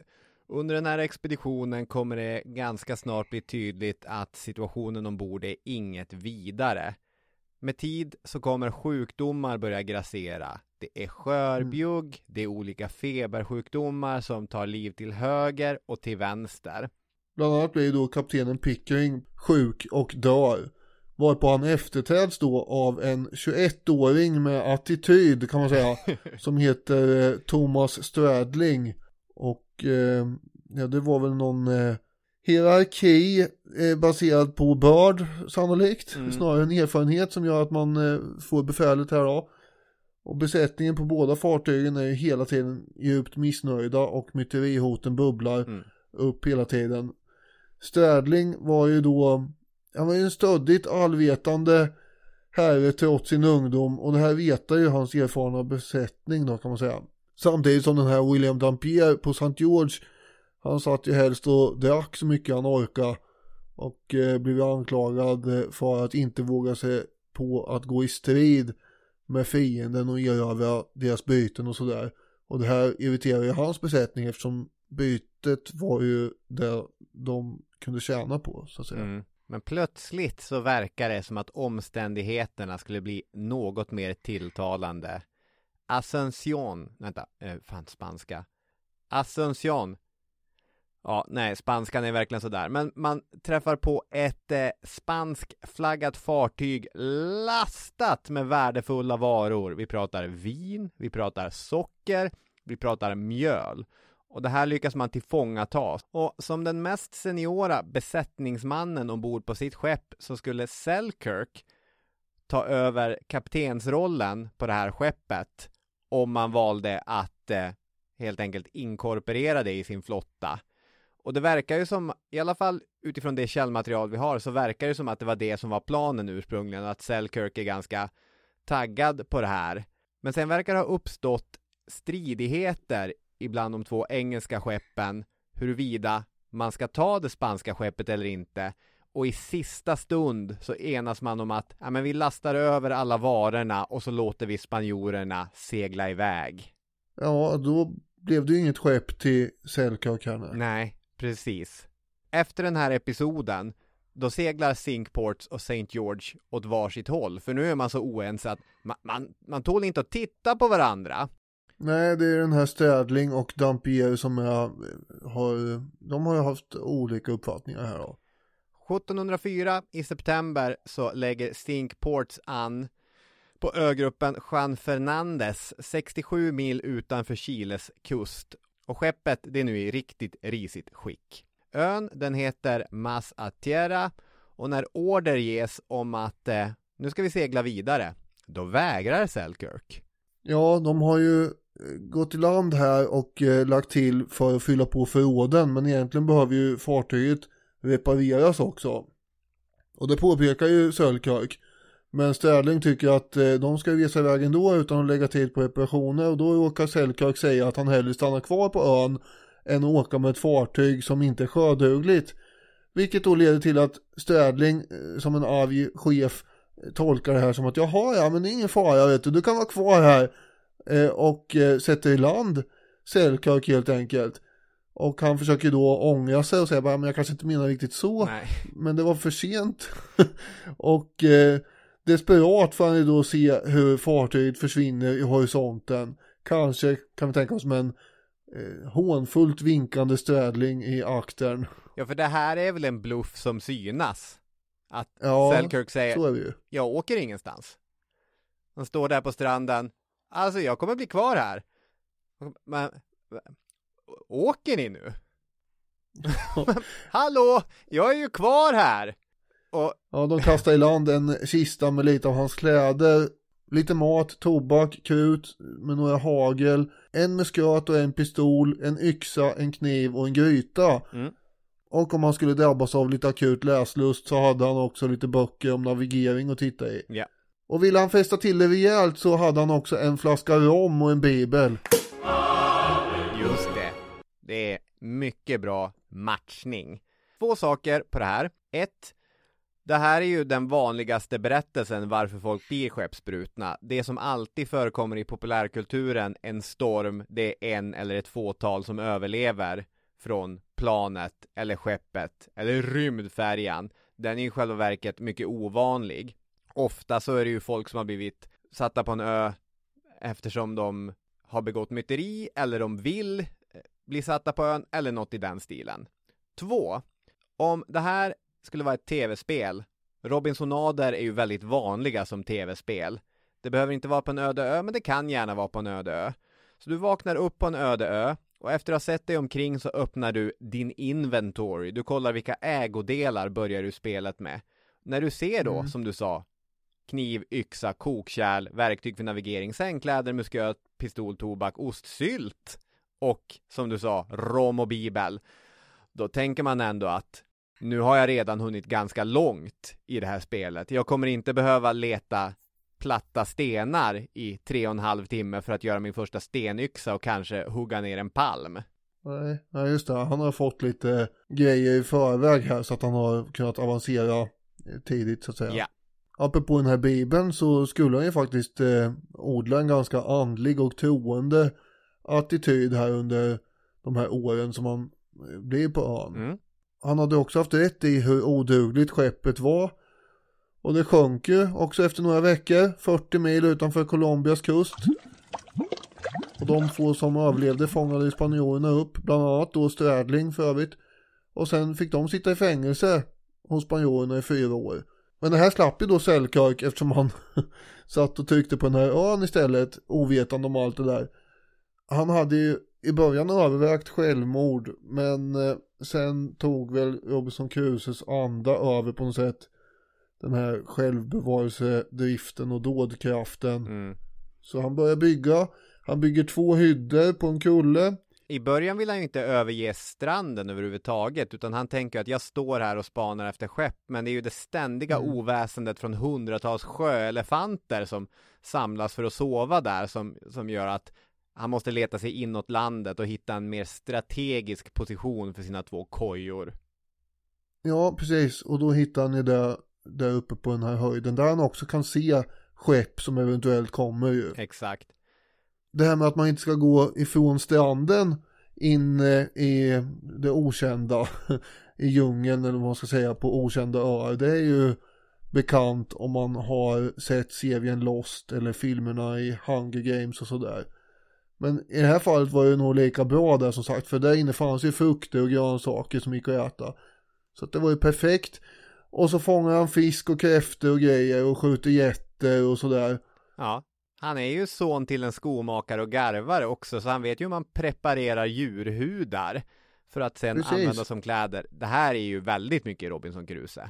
under den här expeditionen kommer det ganska snart bli tydligt att situationen ombord är inget vidare. Med tid så kommer sjukdomar börja grassera. Det är skörbjugg, det är olika febersjukdomar som tar liv till höger och till vänster. Bland annat blir då kaptenen Pickering sjuk och dör. Varpå han efterträds då av en 21-åring med attityd kan man säga. som heter eh, Thomas Stradling. Och eh, ja, det var väl någon eh, hierarki eh, baserad på börd sannolikt. Mm. Snarare en erfarenhet som gör att man eh, får befälet här då. Och besättningen på båda fartygen är ju hela tiden djupt missnöjda och myterihoten bubblar Mm. upp hela tiden. Stradling var ju då, han var ju en stöddigt allvetande herre trots sin ungdom och det här vetar ju hans erfarna besättning då kan man säga. Samtidigt som den här William Dampier på St. George han satt ju helst och drack så mycket han orkade och eh, blev anklagad eh, för att inte våga sig på att gå i strid med fienden och erövra deras byten och sådär. Och det här irriterar ju hans besättning eftersom bytet var ju det de kunde tjäna på så att säga. Mm. Men plötsligt så verkar det som att omständigheterna skulle bli något mer tilltalande. Ascension, vänta, eh, fan spanska. Ascension. Ja, nej, spanskan är verkligen sådär. Men man träffar på ett eh, spanskflaggat fartyg lastat med värdefulla varor. Vi pratar vin, vi pratar socker, vi pratar mjöl. Och det här lyckas man tillfångata. Och som den mest seniora besättningsmannen ombord på sitt skepp så skulle Selkirk ta över kaptensrollen på det här skeppet om man valde att eh, helt enkelt inkorporera det i sin flotta. Och det verkar ju som, i alla fall utifrån det källmaterial vi har, så verkar det som att det var det som var planen ursprungligen och att Selkirk är ganska taggad på det här. Men sen verkar det ha uppstått stridigheter ibland de två engelska skeppen huruvida man ska ta det spanska skeppet eller inte. Och i sista stund så enas man om att ja, men vi lastar över alla varorna och så låter vi spanjorerna segla iväg. Ja, då blev det ju inget skepp till Selkirk här. Nej, precis. Efter den här episoden då seglar Sinkports och St. George åt varsitt håll, för nu är man så oense att man, man, man tål inte att titta på varandra. Nej, det är den här Städling och Dampier som är, har, de har ju haft olika uppfattningar här då. 1704 i september så lägger Stinkports an på ögruppen Juan Fernandez 67 mil utanför Chiles kust och skeppet det är nu i riktigt risigt skick. Ön den heter Mas Atiera och när order ges om att eh, nu ska vi segla vidare då vägrar Selkirk. Ja, de har ju eh, gått i land här och eh, lagt till för att fylla på förråden men egentligen behöver ju fartyget repareras också. Och det påpekar ju Selkirk. Men Sterling tycker att eh, de ska resa iväg ändå utan att lägga till på reparationer och då råkar Selkirk säga att han hellre stannar kvar på ön än att åka med ett fartyg som inte är sjödugligt. Vilket då leder till att Städling eh, som en arg chef tolkar det här som att jaha ja men det är ingen fara vet du, du kan vara kvar här Eh, och sätter i land Selkirk helt enkelt. Och han försöker då ångra sig och säga bara, men jag kanske inte menar riktigt så. Nej. Men det var för sent. och desperat får han ju då se hur fartyget försvinner i horisonten. Kanske kan vi tänka oss med en eh, hånfullt vinkande strädling i aktern. Ja, för det här är väl en bluff som synas. Att ja, Selkirk säger, jag åker ingenstans. Han står där på stranden, Alltså jag kommer bli kvar här. Men, åker ni nu? Hallå, jag är ju kvar här! Och... Ja, de kastar i land en kista med lite av hans kläder, lite mat, tobak, krut med några hagel, en muskat och en pistol, en yxa, en kniv och en gryta. Mm. Och om han skulle drabbas av lite akut läslust så hade han också lite böcker om navigering att titta i. Ja. Och ville han fästa till det rejält så hade han också en flaska rom och en bibel. Just det. Det är mycket bra matchning. Två saker på det här. Ett, det här är ju den vanligaste berättelsen varför folk blir skeppsbrutna. Det som alltid förekommer i populärkulturen, en storm, det är en eller ett fåtal som överlever från planet eller skeppet eller rymdfärjan. Den är i själva verket mycket ovanlig ofta så är det ju folk som har blivit satta på en ö eftersom de har begått myteri eller de vill eh, bli satta på ön eller något i den stilen. Två, om det här skulle vara ett tv-spel, Robinsonader är ju väldigt vanliga som tv-spel. Det behöver inte vara på en öde ö, men det kan gärna vara på en öde ö. Så du vaknar upp på en öde ö och efter att ha sett dig omkring så öppnar du din inventory. Du kollar vilka ägodelar börjar du spelet med. När du ser då, mm. som du sa, kniv, yxa, kokkärl, verktyg för navigering, sängkläder, musköt, pistol, tobak, ostsylt och som du sa, rom och bibel. Då tänker man ändå att nu har jag redan hunnit ganska långt i det här spelet. Jag kommer inte behöva leta platta stenar i tre och en halv timme för att göra min första stenyxa och kanske hugga ner en palm. Nej, nej just det. Han har fått lite grejer i förväg här så att han har kunnat avancera tidigt så att säga. Ja. Apropå den här bibeln så skulle han ju faktiskt eh, odla en ganska andlig och troende attityd här under de här åren som han eh, blir på ön. Mm. Han hade också haft rätt i hur odugligt skeppet var. Och det sjönk ju också efter några veckor, 40 mil utanför Colombias kust. Och de få som överlevde fångade spanjorerna upp, bland annat då Stradling för övrigt. Och sen fick de sitta i fängelse hos spanjorerna i fyra år. Men det här slapp ju då Selkirk eftersom han satt och tryckte på den här ön istället, ovetande om allt det där. Han hade ju i början övervägt självmord, men eh, sen tog väl Robinson Crusoes anda över på något sätt. Den här självbevarelsedriften och dådkraften. Mm. Så han börjar bygga. Han bygger två hyddor på en kulle. I början vill han ju inte överge stranden överhuvudtaget, utan han tänker att jag står här och spanar efter skepp, men det är ju det ständiga Mm. oväsendet från hundratals sjöelefanter som samlas för att sova där, som, som gör att han måste leta sig inåt landet och hitta en mer strategisk position för sina två kojor. Ja, precis. Och då hittar han ju det där uppe på den här höjden. Där han också kan se skepp som eventuellt kommer ju. Exakt. Det här med att man inte ska gå ifrån stranden in eh, i det okända i djungeln eller vad man ska säga på okända öar. Det är ju bekant om man har sett serien Lost eller filmerna i Hunger Games och sådär. Men i det här fallet var det nog lika bra där som sagt för där inne fanns ju frukter och grönsaker som gick att äta. Så att det var ju perfekt. Och så fångar han fisk och kräftor och grejer och skjuter getter och sådär. Ja. Han är ju son till en skomakare och garvare också, så han vet ju hur man preparerar djurhudar för att sen Precis. använda som kläder. Det här är ju väldigt mycket Robinson Crusoe.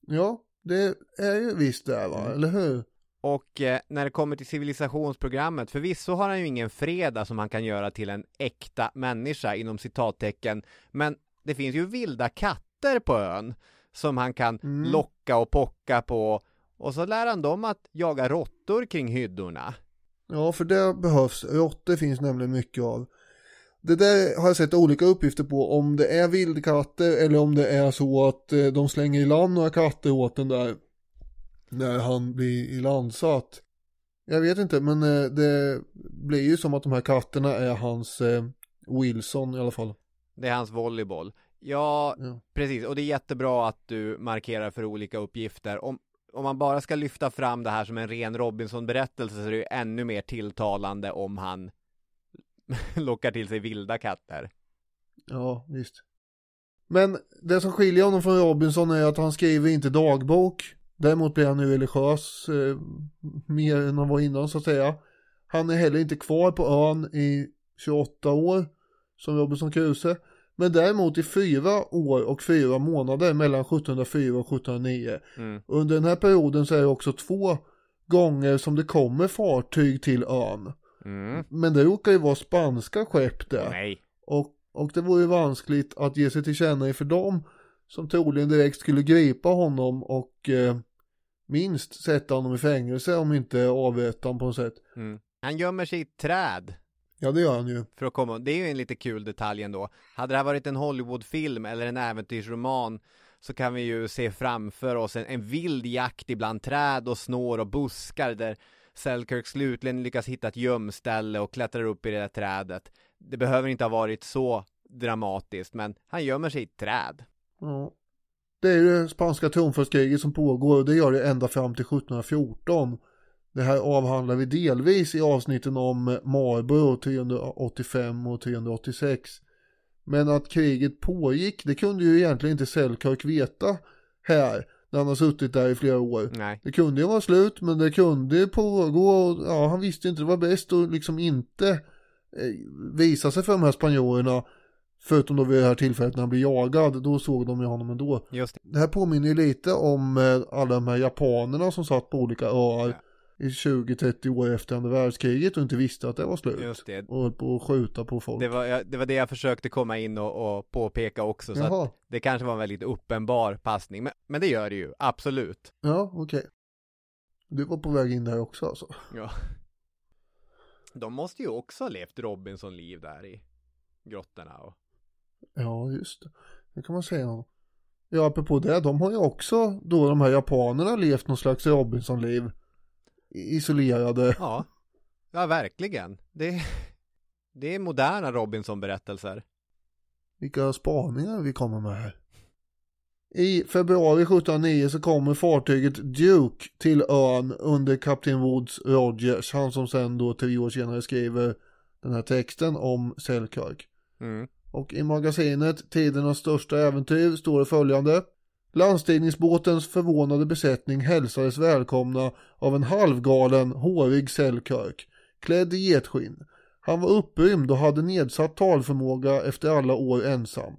Ja, det är ju visst det va, eller hur? Och eh, när det kommer till civilisationsprogrammet, förvisso har han ju ingen fredag som han kan göra till en äkta människa inom citattecken, men det finns ju vilda katter på ön som han kan Mm. locka och pocka på och så lär han dem att jaga råttor kring hyddorna. Ja, för det behövs. Råttor finns nämligen mycket av. Det där har jag sett olika uppgifter på om det är vildkatter eller om det är så att eh, de slänger i land några katter åt den där när han blir ilandsatt. Jag vet inte, men eh, det blir ju som att de här katterna är hans eh, Wilson i alla fall. Det är hans volleyboll. Ja, Ja. precis. Och det är jättebra att du markerar för olika uppgifter. Om, om man bara ska lyfta fram det här som en ren Robinson-berättelse så är det ju ännu mer tilltalande om han lockar till sig vilda katter. Ja, visst. Men det som skiljer honom från Robinson är att han skriver inte dagbok. Däremot blir han nu religiös eh, mer än han var innan så att säga. Han är heller inte kvar på ön i 28 år som Robinson Crusoe. Men däremot i fyra år och fyra månader mellan 1704 och 1709. Mm. Under den här perioden så är det också två gånger som det kommer fartyg till ön. Mm. Men det råkar ju vara spanska skepp det. Nej. Och, och det vore ju vanskligt att ge sig till känna inför dem som troligen direkt skulle gripa honom och eh, minst sätta honom i fängelse om inte avrätta honom på något sätt. Mm. Han gömmer sig i ett träd Ja det gör han ju. för att komma, det är ju en lite kul detalj ändå. Hade det här varit en Hollywoodfilm eller en äventyrsroman så kan vi ju se framför oss en, en vild jakt ibland träd och snår och buskar där Selkirk slutligen lyckas hitta ett gömställe och klättrar upp i det där trädet. Det behöver inte ha varit så dramatiskt, men han gömmer sig i ett träd. Ja. Det är ju det spanska tronföljdskriget som pågår och det gör det ända fram till 1714. Det här avhandlar vi delvis i avsnitten om Marlborough 385 och 386. Men att kriget pågick, det kunde ju egentligen inte Selkirk veta här, när han har suttit där i flera år. Nej. Det kunde ju vara slut, men det kunde ju pågå och ja, han visste inte det var bäst att liksom inte eh, visa sig för de här spanjorerna. Förutom då vid det här tillfället när han blir jagad, då såg de ju honom ändå. Just det. Det här påminner ju lite om eh, alla de här japanerna som satt på olika öar i 20-30 år efter andra världskriget och inte visste att det var slut. Just det. Och höll på att skjuta på folk. Det var, det var det jag försökte komma in och, och påpeka också, så Jaha. att det kanske var en väldigt uppenbar passning, men, men det gör det ju, absolut. Ja, okej. Du var på väg in där också alltså. Ja. De måste ju också ha levt Robinson-liv där i grottorna och... Ja, just det. Det kan man säga. Ja, apropå det, de har ju också då de här japanerna levt någon slags Robinson-liv. Isolerade. Ja, ja verkligen. Det, det är moderna Robinson-berättelser. Vilka spaningar vi kommer med här. I februari 1709 så kommer fartyget Duke till ön under kapten Woods Rogers. Han som sen då tre år senare skriver den här texten om Selkirk. Mm. Och i magasinet Tidernas största äventyr står det följande. Landstigningsbåtens förvånade besättning hälsades välkomna av en halvgalen, hårig Selkirk, klädd i getskinn. Han var upprymd och hade nedsatt talförmåga efter alla år ensam.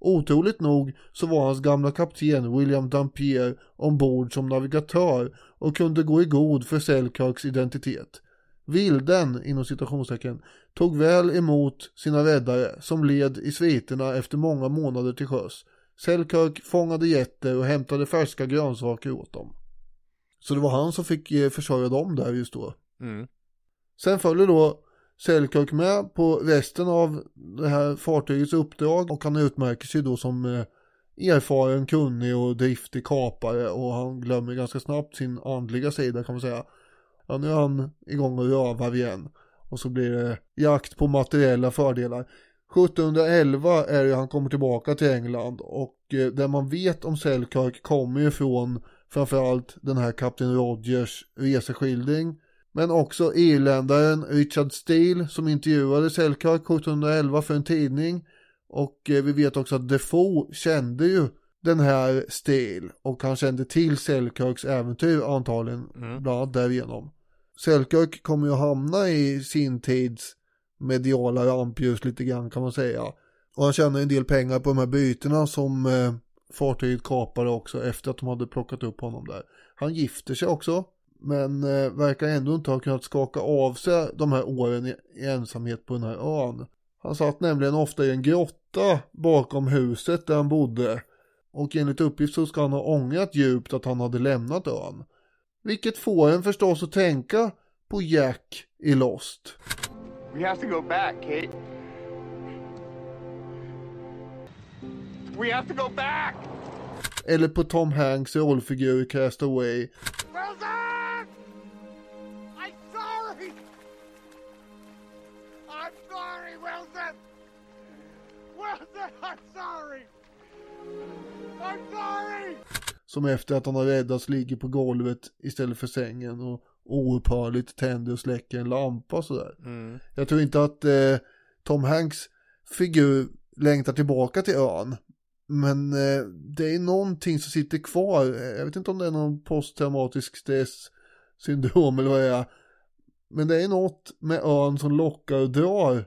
Otroligt nog så var hans gamla kapten William Dampier ombord som navigatör och kunde gå i god för Selkirks identitet. Vilden, inom citationstecken, tog väl emot sina räddare som led i sviterna efter många månader till sjöss. Selkirk fångade getter och hämtade färska grönsaker åt dem. Så det var han som fick eh, försörja dem där just då. Mm. Sen följer då Selkirk med på resten av det här fartygets uppdrag och han utmärker sig då som eh, erfaren, kunnig och driftig kapare och han glömmer ganska snabbt sin andliga sida kan man säga. Ja, nu är han igång och rövar igen och så blir det jakt på materiella fördelar. 1711 är det han kommer tillbaka till England och eh, det man vet om Selkirk kommer ju från framförallt den här kapten Rogers reseskildring men också irländaren Richard Steele som intervjuade Selkirk 1711 för en tidning. Och eh, vi vet också att Defoe kände ju den här Steele och han kände till Selkirks äventyr antagligen, Mm. bland annat därigenom. Selkirk kommer ju hamna i sin tids mediala rampljus lite grann kan man säga. Och han tjänar en del pengar på de här bytena som eh, fartyget kapade också efter att de hade plockat upp honom där. Han gifter sig också men eh, verkar ändå inte ha kunnat skaka av sig de här åren i, i ensamhet på den här ön. Han satt nämligen ofta i en grotta bakom huset där han bodde. Och enligt uppgift så ska han ha ångrat djupt att han hade lämnat ön. Vilket får en förstås att tänka på Jack i Lost. We have to go back, Kate. We have to go back! Eller på Tom Hanks rollfigur i Cast Away. Wilson! I'm sorry! I'm sorry, Wilson! Wilson, I'm sorry! I'm sorry! Som efter att han har räddats ligger på golvet istället för sängen och oupphörligt tänder och släcker en lampa och sådär. Mm. Jag tror inte att eh, Tom Hanks figur längtar tillbaka till ön. Men eh, det är någonting som sitter kvar. Jag vet inte om det är någon posttraumatisk stresssyndrom eller vad det är. Men det är något med ön som lockar och drar.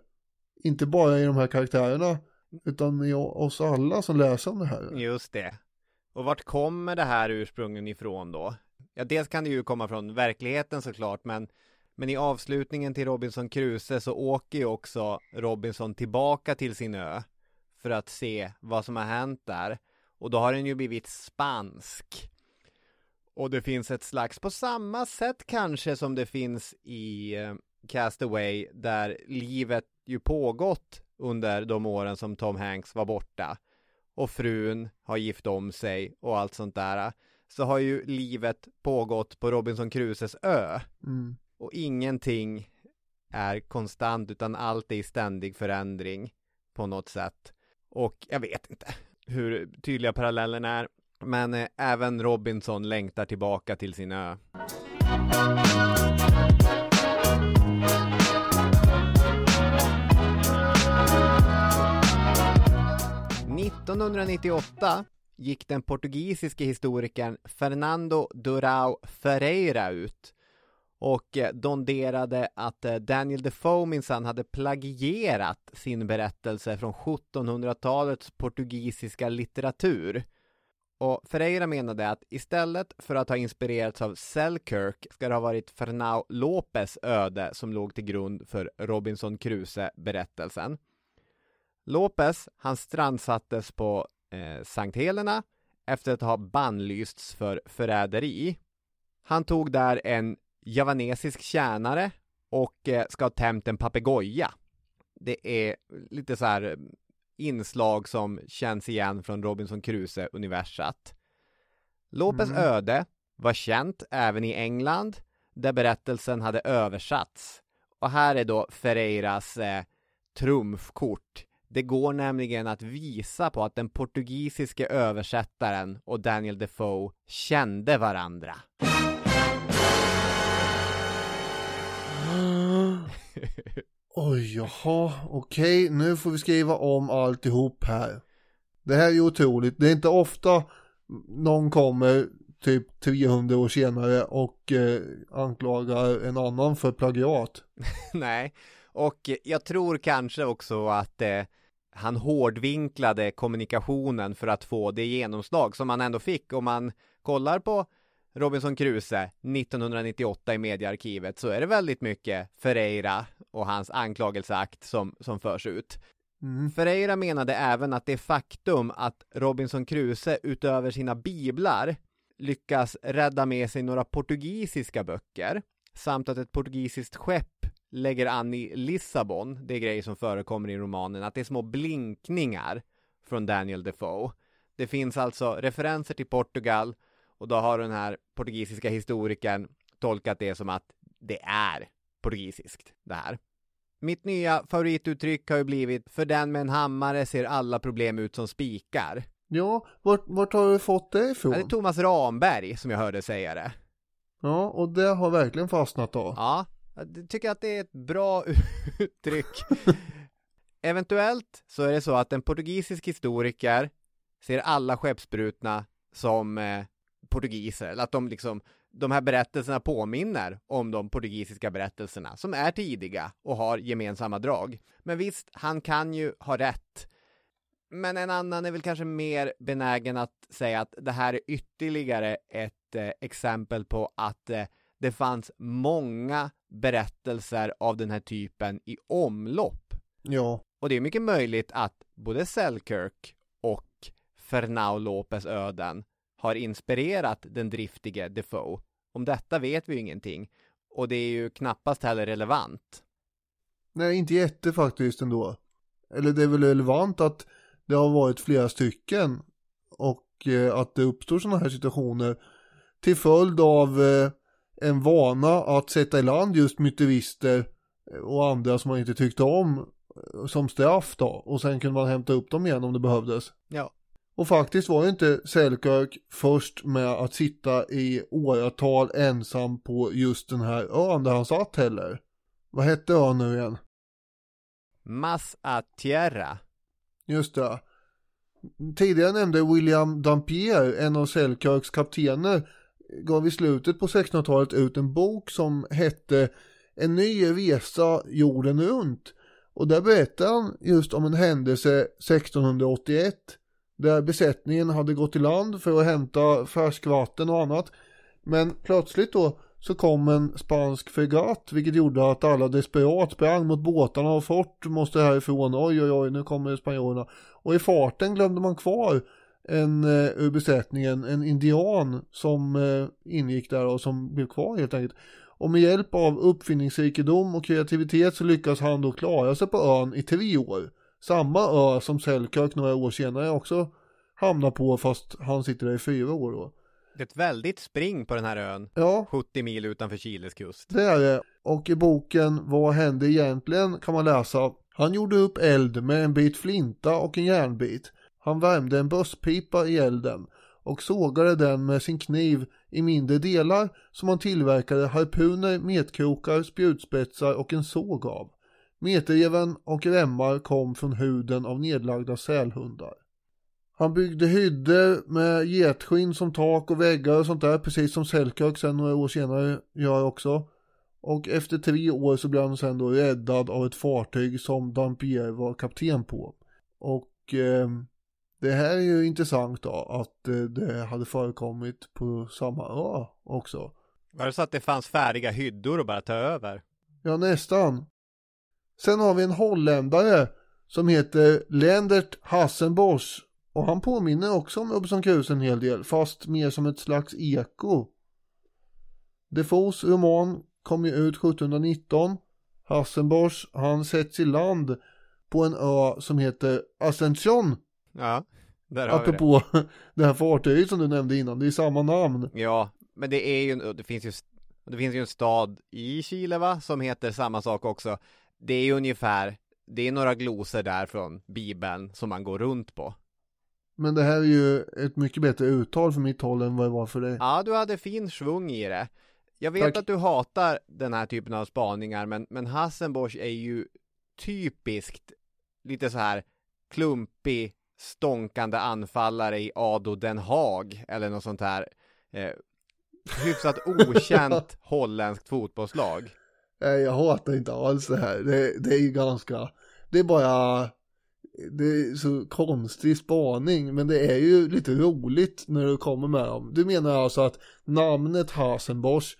Inte bara i de här karaktärerna. Utan i oss alla som läser om det här. Just det. Och vart kommer det här ursprungligen ifrån då? Ja, dels kan det ju komma från verkligheten såklart, men, men i avslutningen till Robinson Crusoe så åker ju också Robinson tillbaka till sin ö för att se vad som har hänt där. Och då har den ju blivit spansk. Och det finns ett slags, på samma sätt kanske som det finns i eh, Castaway, där livet ju pågått under de åren som Tom Hanks var borta och frun har gift om sig och allt sånt där så har ju livet pågått på Robinson Crusoes ö Mm. och ingenting är konstant utan allt är i ständig förändring på något sätt och jag vet inte hur tydliga parallellen är men eh, även Robinson längtar tillbaka till sin ö. 1998 gick den portugisiske historikern Fernando Durao Ferreira ut och donderade att eh, Daniel Defoe minsann hade plagierat sin berättelse från 1700-talets portugisiska litteratur. Och Ferreira menade att istället för att ha inspirerats av Selkirk ska det ha varit Fernau Lopes öde som låg till grund för Robinson Crusoe-berättelsen. Lopez, han strandsattes på eh, Sankt Helena efter att ha bannlysts för förräderi. Han tog där en javanesisk tjänare och eh, ska ha tämt en papegoja. Det är lite så här inslag som känns igen från Robinson Crusoe-universat. Lopez Mm. öde var känt även i England, där berättelsen hade översatts. Och här är då Ferreiras eh, trumfkort. Det går nämligen att visa på att den portugisiske översättaren och Daniel Defoe kände varandra. Oj, jaha, okej, nu får vi skriva om alltihop här. Det här är ju otroligt, det är inte ofta någon kommer typ 300 år senare och eh, anklagar en annan för plagiat. Nej, och jag tror kanske också att eh, han hårdvinklade kommunikationen för att få det genomslag som han ändå fick. Om man kollar på Robinson Crusoe 1998 i mediearkivet så är det väldigt mycket Ferreira och hans anklagelseakt som, som förs ut. Mm. Ferreira menade även att det faktum att Robinson Crusoe utöver sina biblar lyckas rädda med sig några portugisiska böcker samt att ett portugisiskt skepp lägger an i Lissabon, det är grejer som förekommer i romanen, att det är små blinkningar från Daniel Defoe. Det finns alltså referenser till Portugal och då har den här portugisiska historikern tolkat det som att det är portugisiskt det här. Mitt nya favorituttryck har ju blivit för den med en hammare ser alla problem ut som spikar. Ja, vart, vart har du fått det ifrån? Ja, det är Thomas Ramberg som jag hörde säga det. Ja, och det har verkligen fastnat då. Ja, jag tycker att det är ett bra uttryck. Eventuellt så är det så att en portugisisk historiker ser alla skeppsbrutna som eh, portugiser, eller att de liksom de här berättelserna påminner om de portugisiska berättelserna som är tidiga och har gemensamma drag. Men visst, han kan ju ha rätt. Men en annan är väl kanske mer benägen att säga att det här är ytterligare ett eh, exempel på att eh, det fanns många berättelser av den här typen i omlopp. Ja, Och det är mycket möjligt att både Selkirk och Fernau Lopez öden har inspirerat den driftige Defoe. Om detta vet vi ju ingenting. Och det är ju knappast heller relevant. nej inte jätte faktiskt ändå. Eller det är väl relevant att det har varit flera stycken och eh, att det uppstår sådana här situationer till följd av eh, en vana att sätta i land just myterister och andra som man inte tyckte om som straff då och sen kunde man hämta upp dem igen om det behövdes. Ja. Och faktiskt var ju inte Selkirk först med att sitta i åratal ensam på just den här ön där han satt heller. Vad hette ön nu igen? Mas a tierra. Just det. Tidigare nämnde William Dampier, en av Selkirks kaptener, gav i slutet på 1600-talet ut en bok som hette En ny resa jorden runt. Och där berättar han just om en händelse 1681 där besättningen hade gått i land för att hämta färskvatten och annat. Men plötsligt då så kom en spansk fregatt vilket gjorde att alla desperat sprang mot båtarna och fort måste härifrån. Oj oj oj nu kommer spanjorerna. Och i farten glömde man kvar en eh, ur besättningen, en indian som eh, ingick där och som blev kvar helt enkelt. Och med hjälp av uppfinningsrikedom och kreativitet så lyckas han då klara sig på ön i tre år. Samma ö som Selkirk några år senare också hamnar på fast han sitter där i fyra år då. Det är ett väldigt spring på den här ön. Ja, 70 mil utanför Chiles kust. det är det. Och i boken Vad hände egentligen kan man läsa. Han gjorde upp eld med en bit flinta och en järnbit. Han värmde en bösspipa i elden och sågade den med sin kniv i mindre delar som han tillverkade harpuner, metkrokar, spjutspetsar och en såg av. Metreven och remmar kom från huden av nedlagda sälhundar. Han byggde hyddor med getskinn som tak och väggar och sånt där, precis som Selkirk sen några år senare gör också. Och efter tre år så blev han sen då räddad av ett fartyg som Dampier var kapten på. Och eh, det här är ju intressant då att eh, det hade förekommit på samma ö också. Var det så att det fanns färdiga hyddor att bara ta över? Ja, nästan. Sen har vi en holländare som heter Lendert Hassenbosch och han påminner också om Robinson Crusoe en hel del fast mer som ett slags eko. Defoes roman kom ju ut 1719. Hassenbosch han sätts i land på en ö som heter Ascension. Ja, där har Apropå det här fartyget som du nämnde innan, det är samma namn. Ja, men det är ju, det finns ju, det finns ju en stad i Chile va, som heter samma sak också. Det är ju ungefär, det är några glosor där från Bibeln som man går runt på. Men det här är ju ett mycket bättre uttal för mitt håll än vad det var för dig. Ja, du hade fin svung i det. Jag vet Tack. att du hatar den här typen av spaningar, men, men Hassenbosch är ju typiskt lite så här klumpig, stånkande anfallare i Ado Den Haag eller något sånt här eh, hyfsat okänt holländskt fotbollslag. Nej, jag hatar inte alls det här. Det, det är ju ganska, det är bara, det är så konstig spaning, men det är ju lite roligt när du kommer med dem. Du menar alltså att namnet Hasenbosch,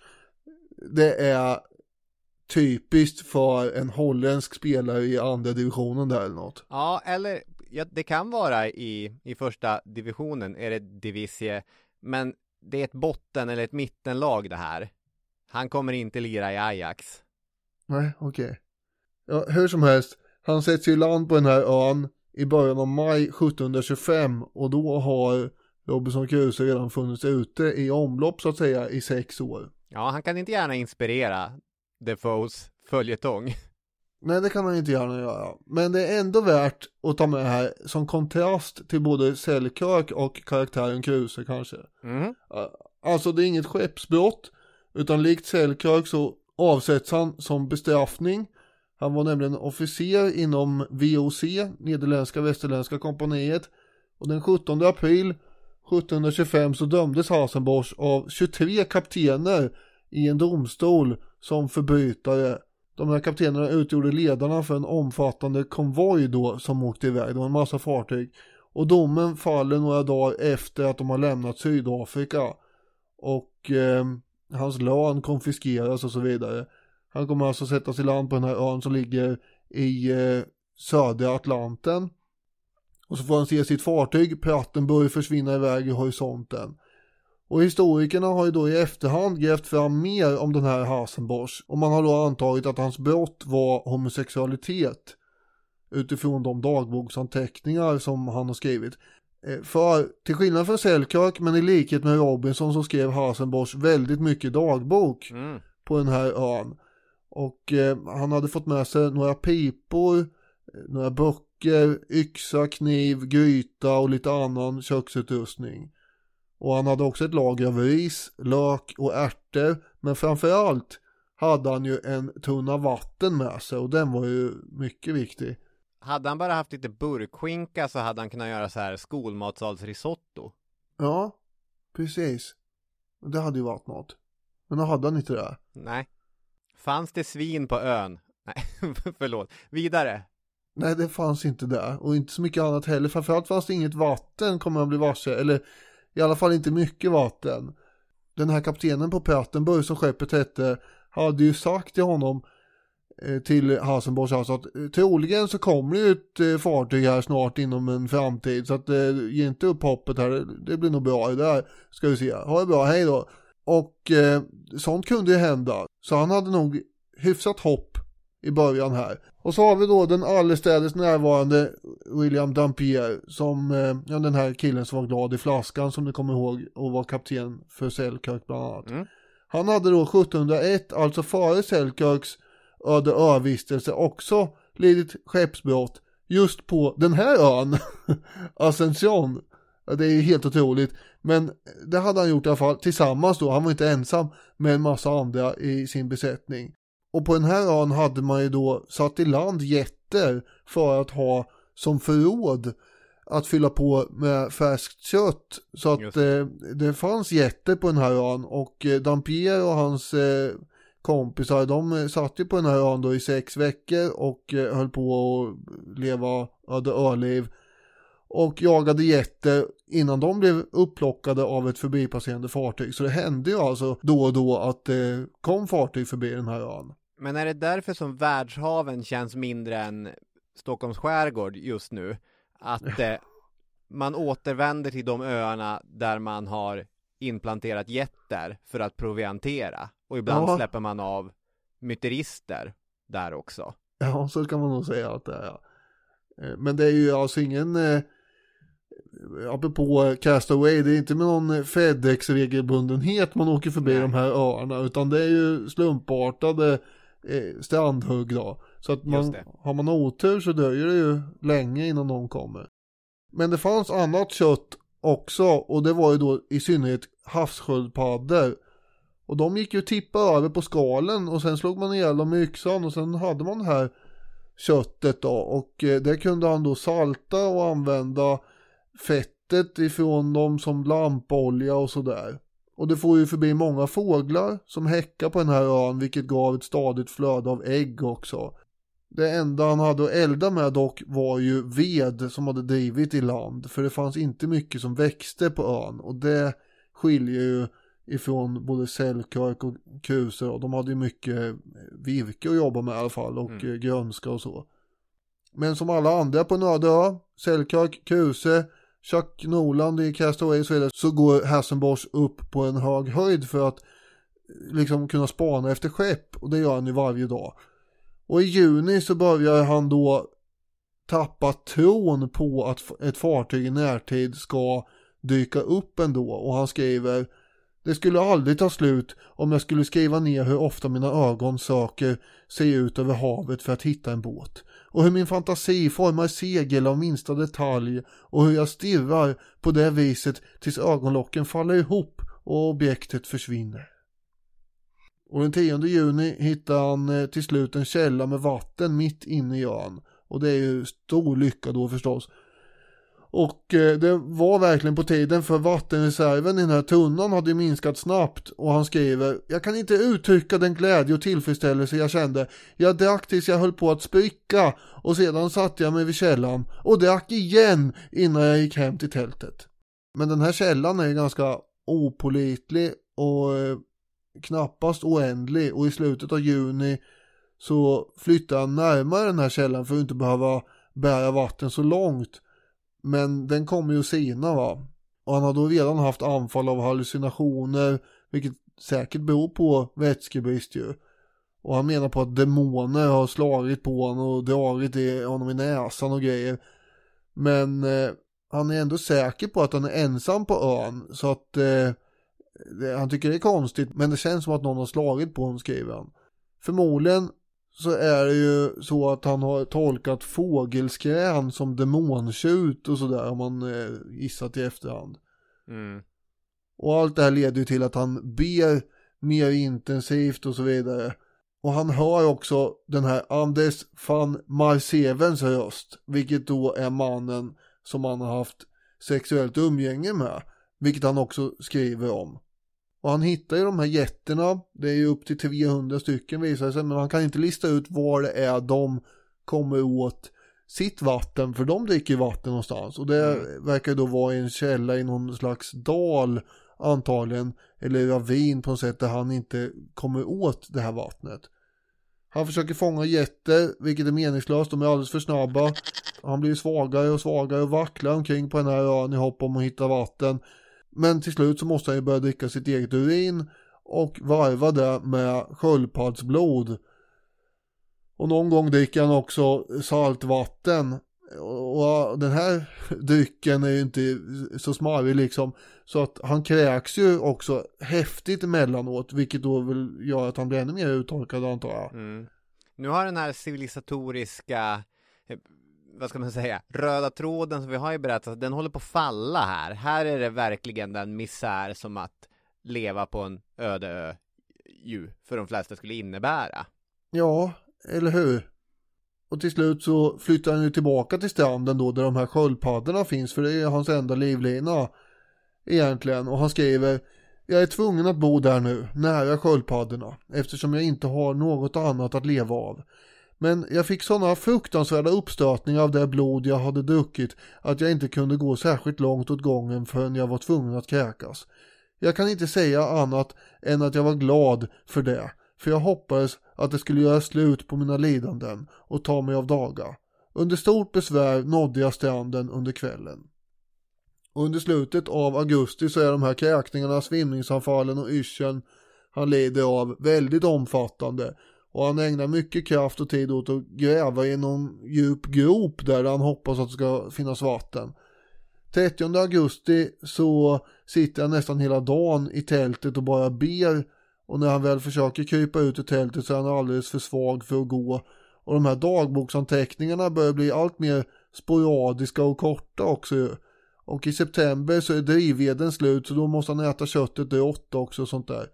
det är typiskt för en holländsk spelare i andra divisionen där eller något? Ja, eller ja, det kan vara i, i första divisionen, är det divisie, men det är ett botten eller ett mittenlag det här. Han kommer inte lira i Ajax. Nej, okej. Ja, hur som helst, han sätts i land på den här ön i början av maj 1725 och då har Robinson Crusoe redan funnits ute i omlopp så att säga i sex år. Ja, han kan inte gärna inspirera Defoes följetong. Nej, det kan han inte gärna göra. Men det är ändå värt att ta med här som kontrast till både Selkirk och karaktären Crusoe kanske. Mm. Alltså det är inget skeppsbrott, utan likt Selkirk så avsätts han som bestraffning. Han var nämligen officer inom VOC, Nederländska Västerländska kompaniet. Och den 17 april 1725 så dömdes Hasenbosch av 23 kaptener i en domstol som förbrytare. De här kaptenerna utgjorde ledarna för en omfattande konvoj då som åkte iväg. Det var en massa fartyg. Och domen faller några dagar efter att de har lämnat Sydafrika. Och eh, hans lön konfiskeras och så vidare. Han kommer alltså sättas i land på den här ön som ligger i eh, södra Atlanten. Och så får han se sitt fartyg, Prattenburg, försvinna iväg i horisonten. Och historikerna har ju då i efterhand grävt fram mer om den här Hasenbosch. Och man har då antagit att hans brott var homosexualitet. Utifrån de dagboksanteckningar som han har skrivit. Eh, För till skillnad från Selkirk men i likhet med Robinson så skrev Hasenbosch väldigt mycket dagbok Mm. på den här ön. Och eh, han hade fått med sig några pipor, eh, några böcker, yxa, kniv, gryta och lite annan köksutrustning. Och han hade också ett lager av ris, lök och ärtor. Men framförallt hade han ju en tunna vatten med sig och den var ju mycket viktig. Hade han bara haft lite burkskinka så hade han kunnat göra så här skolmatsalsrisotto. Ja, precis. Det hade ju varit något. Men då hade han inte det. Nej. Fanns det svin på ön? Nej, förlåt. Vidare. Nej, det fanns inte där. Och inte så mycket annat heller. Framförallt fanns det inget vatten, kommer man bli varse. Eller i alla fall inte mycket vatten. Den här kaptenen på Pötenburg som skeppet hette hade ju sagt till honom eh, till Hasenbosch alltså att eh, troligen så kommer det ju ett eh, fartyg här snart inom en framtid så att ge inte upp hoppet här, det, det blir nog bra det där ska vi se, ha det bra, hej då. Och eh, sånt kunde ju hända, så han hade nog hyfsat hopp i början här. Och så har vi då den allestädes närvarande William Dampier som, eh, ja den här killen som var glad i flaskan som du kommer ihåg och var kapten för Selkirk bland annat. Mm. Han hade då 1701, alltså före Selkirks öde övistelse också lidit skeppsbrott just på den här ön, Ascension. Det är ju helt otroligt. Men det hade han gjort i alla fall tillsammans då, han var inte ensam med en massa andra i sin besättning. Och på den här ön hade man ju då satt i land jätter för att ha som förråd att fylla på med färskt kött. Så att eh, det fanns jätter på den här ön och eh, Dampier och hans eh, kompisar de eh, satt ju på den här ön då i sex veckor och eh, höll på att leva öde öliv. och jagade getter innan de blev upplockade av ett förbipasserande fartyg. Så det hände ju alltså då och då att det kom fartyg förbi den här ön. Men är det därför som världshaven känns mindre än Stockholms skärgård just nu? Att eh, man återvänder till de öarna där man har implanterat jätter för att proviantera och ibland Ja. släpper man av myterister där också. Ja, så kan man nog säga att det är. Eh, Men det är ju alltså ingen, eh, apropå Castaway, det är inte med någon FedEx-regelbundenhet man åker förbi de här öarna, utan det är ju slumpartade strandhugg då. Så att man, har man otur så dröjer det ju länge innan de kommer. Men det fanns annat kött också, och det var ju då i synnerhet havssköldpaddor. Och de gick ju att tippa över på skalen och sen slog man ihjäl dem med yxan och sen hade man det här köttet då och eh, det kunde han då salta och använda fettet ifrån dem som lampolja och sådär. Och det får ju förbi många fåglar som häckar på den här ön vilket gav ett stadigt flöde av ägg också. Det enda han hade att elda med dock var ju ved som hade drivit i land för det fanns inte mycket som växte på ön och det skiljer ju ifrån både sällkörk och kusar och de hade ju mycket virke att jobba med i alla fall och Mm. grönska och så. Men som alla andra på en öde ö, sällkörk, kuse, Chuck Noland i Castaway och så vidare, så går Hassenbosch upp på en hög höjd för att eh, liksom kunna spana efter skepp och det gör han ju varje dag. Och i juni så börjar han då tappa tron på att ett fartyg i närtid ska dyka upp ändå och han skriver det skulle aldrig ta slut om jag skulle skriva ner hur ofta mina ögon söker sig ut över havet för att hitta en båt. Och hur min fantasi formar segel av minsta detalj och hur jag stirrar på det viset tills ögonlocken faller ihop och objektet försvinner. Och den 10 juni hittar han eh, till slut en källa med vatten mitt inne i ön. Och det är ju stor lycka då förstås. Och eh, det var verkligen på tiden för vattenreserven i den här tunnan hade minskat snabbt och han skriver Jag kan inte uttrycka den glädje och tillfredsställelse jag kände. Jag drack tills jag höll på att spricka och sedan satte jag mig vid källan och drack igen innan jag gick hem till tältet. Men den här källan är ganska opolitlig och eh, knappast oändlig och i slutet av juni så flyttar han närmare den här källan för att inte behöva bära vatten så långt. Men den kommer ju sina va. Och han har då redan haft anfall av hallucinationer, vilket säkert beror på vätskebrist ju. Och han menar på att demoner har slagit på honom och dragit i honom i näsan och grejer. Men eh, han är ändå säker på att han är ensam på ön, så att eh, det, han tycker det är konstigt, men det känns som att någon har slagit på honom, skriver han. Förmodligen så är det ju så att han har tolkat fågelskrän som demontjut och sådär har man eh, gissat i efterhand. Mm. Och allt det här leder ju till att han ber mer intensivt och så vidare. Och han hör också den här Anders van Marsevens röst, vilket då är mannen som han har haft sexuellt umgänge med, vilket han också skriver om. Och han hittar ju de här jätterna, det är ju upp till 300 stycken visar det sig, men han kan inte lista ut var det är de kommer åt sitt vatten, för de dricker vatten någonstans. Och det verkar då vara i en källa i någon slags dal antagligen, eller ravin på något sätt där han inte kommer åt det här vattnet. Han försöker fånga getter, vilket är meningslöst, de är alldeles för snabba. Han blir svagare och svagare och vacklar omkring på den här ön i hopp om att hitta vatten. Men till slut så måste han ju börja dricka sitt eget urin och varva det med sköldpaddsblod. Och någon gång dricker han också saltvatten. Och den här drycken är ju inte så smarrig liksom. Så att han kräks ju också häftigt emellanåt. Vilket då väl gör att han blir ännu mer uttorkad antar jag. Mm. Nu har den här civilisatoriska, eh, vad ska man säga, röda tråden som vi har ju berättat, den håller på att falla här. Här är det verkligen den misär som att leva på en öde ö ju för de flesta skulle innebära. Ja, eller hur? Och till slut så flyttar han ju tillbaka till stranden då där de här sköldpaddorna finns för det är hans enda livlina egentligen och han skriver Jag är tvungen att bo där nu, nära sköldpaddorna eftersom jag inte har något annat att leva av. Men jag fick sådana fruktansvärda uppstötningar av det blod jag hade druckit att jag inte kunde gå särskilt långt åt gången förrän jag var tvungen att kräkas. Jag kan inte säga annat än att jag var glad för det, för jag hoppades att det skulle göra slut på mina lidanden och ta mig av daga. Under stort besvär nådde jag stranden under kvällen. Och under slutet av augusti så är de här kräkningarna, svimningsanfallen och yrseln han lider av väldigt omfattande och han ägnar mycket kraft och tid åt att gräva i någon djup grop där han hoppas att det ska finnas vatten. 30 augusti så sitter han nästan hela dagen i tältet och bara ber och när han väl försöker krypa ut ur tältet så är han alldeles för svag för att gå och de här dagboksanteckningarna börjar bli allt mer sporadiska och korta också och i september så är drivveden slut så då måste han äta köttet rått också och sånt där.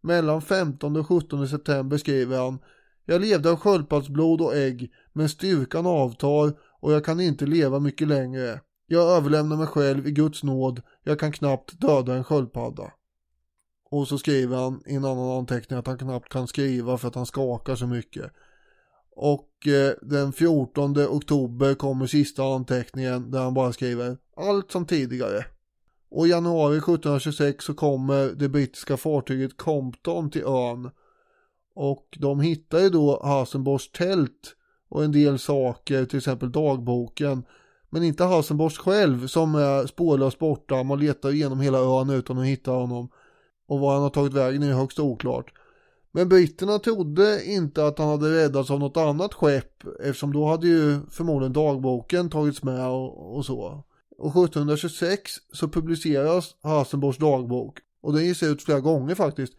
Mellan 15 och 17 september skriver han Jag levde av sköldpaddsblod och ägg men styrkan avtar och jag kan inte leva mycket längre. Jag överlämnar mig själv i Guds nåd. Jag kan knappt döda en sköldpadda. Och så skriver han i en annan anteckning att han knappt kan skriva för att han skakar så mycket. Och eh, den 14 oktober kommer sista anteckningen där han bara skriver allt som tidigare. Och i januari 1726 så kommer det brittiska fartyget Compton till ön. Och de hittar ju då Hasenborgs tält och en del saker, till exempel dagboken. Men inte Hasenborgs själv som är spårlöst borta. Man letar igenom hela ön utan att hitta honom. Och var han har tagit vägen är högst oklart. Men britterna trodde inte att han hade räddats av något annat skepp eftersom då hade ju förmodligen dagboken tagits med och, och så. Och 1726 så publiceras Hasenborgs dagbok. Och den ges ut flera gånger faktiskt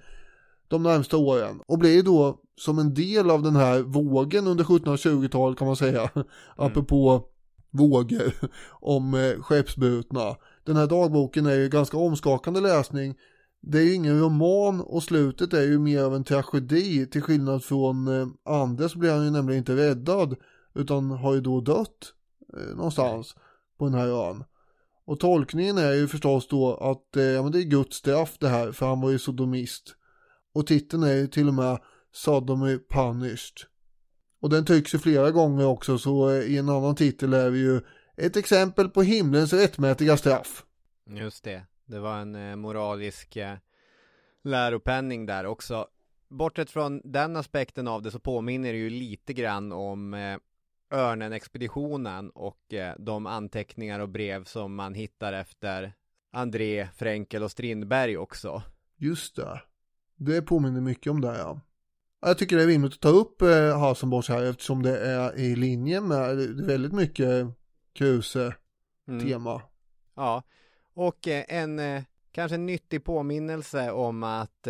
de närmsta åren. Och blir då som en del av den här vågen under 1720-talet kan man säga. Mm. apropå vågor om eh, skeppsbrutna. Den här dagboken är ju ganska omskakande läsning. Det är ju ingen roman och slutet är ju mer av en tragedi. Till skillnad från eh, Anders blir han ju nämligen inte räddad utan har ju då dött eh, någonstans på den här ön. Och tolkningen är ju förstås då att eh, ja, men det är Guds straff det här för han var ju sodomist. Och titeln är ju till och med Sodomy Punished. Och den tycks ju flera gånger också så eh, i en annan titel är vi ju ett exempel på himlens rättmätiga straff. Just det. Det var en eh, moralisk eh, läropenning där också. Bortsett från den aspekten av det så påminner det ju lite grann om eh, Örnen-expeditionen och eh, de anteckningar och brev som man hittar efter André, Fränkel och Strindberg också. Just det. Det påminner mycket om det ja. Jag tycker det är rimligt att ta upp eh, här eftersom det är i linje med väldigt mycket Kruse-tema. Mm. Ja, och eh, en eh, kanske nyttig påminnelse om att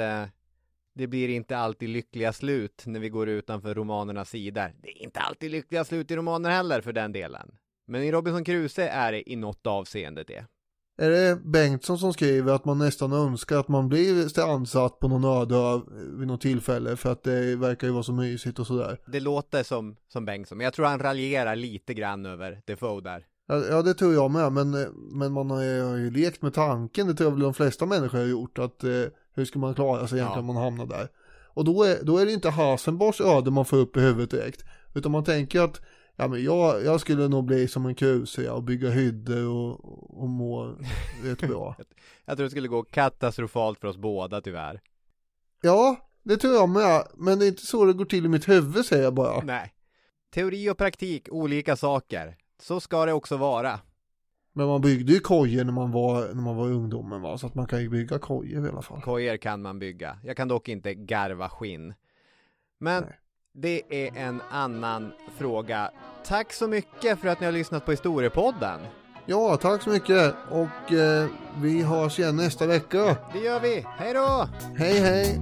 det blir inte alltid lyckliga slut när vi går utanför romanernas sidor. Det är inte alltid lyckliga slut i romaner heller för den delen. Men i Robinson Crusoe är det i något avseende det. Är det Bengtsson som skriver att man nästan önskar att man blir strandsatt på någon öde vid något tillfälle för att det verkar ju vara så mysigt och sådär? Det låter som, som Bengtsson, men jag tror han raljerar lite grann över Defoe där. Ja, det tror jag med, men, men man har ju lekt med tanken, det tror jag väl de flesta människor har gjort, att eh, hur ska man klara sig egentligen ja. om man hamnar där? Och då är, då är det inte Hasenborgs öde man får upp i huvudet direkt, utan man tänker att ja, men jag, jag skulle nog bli som en kruse och bygga hyddor och, och må rätt bra. jag tror det skulle gå katastrofalt för oss båda tyvärr. Ja, det tror jag med, men det är inte så det går till i mitt huvud säger jag bara. Nej. Teori och praktik, olika saker. Så ska det också vara. Men man byggde ju kojor när man var, när man var ungdomen va, så att man kan ju bygga kojor i alla fall. Kojor kan man bygga. Jag kan dock inte garva skinn. Men Nej. det är en annan fråga. Tack så mycket för att ni har lyssnat på Historiepodden. Ja, tack så mycket och eh, vi hörs igen nästa vecka. Det gör vi. Hej då! Hej hej!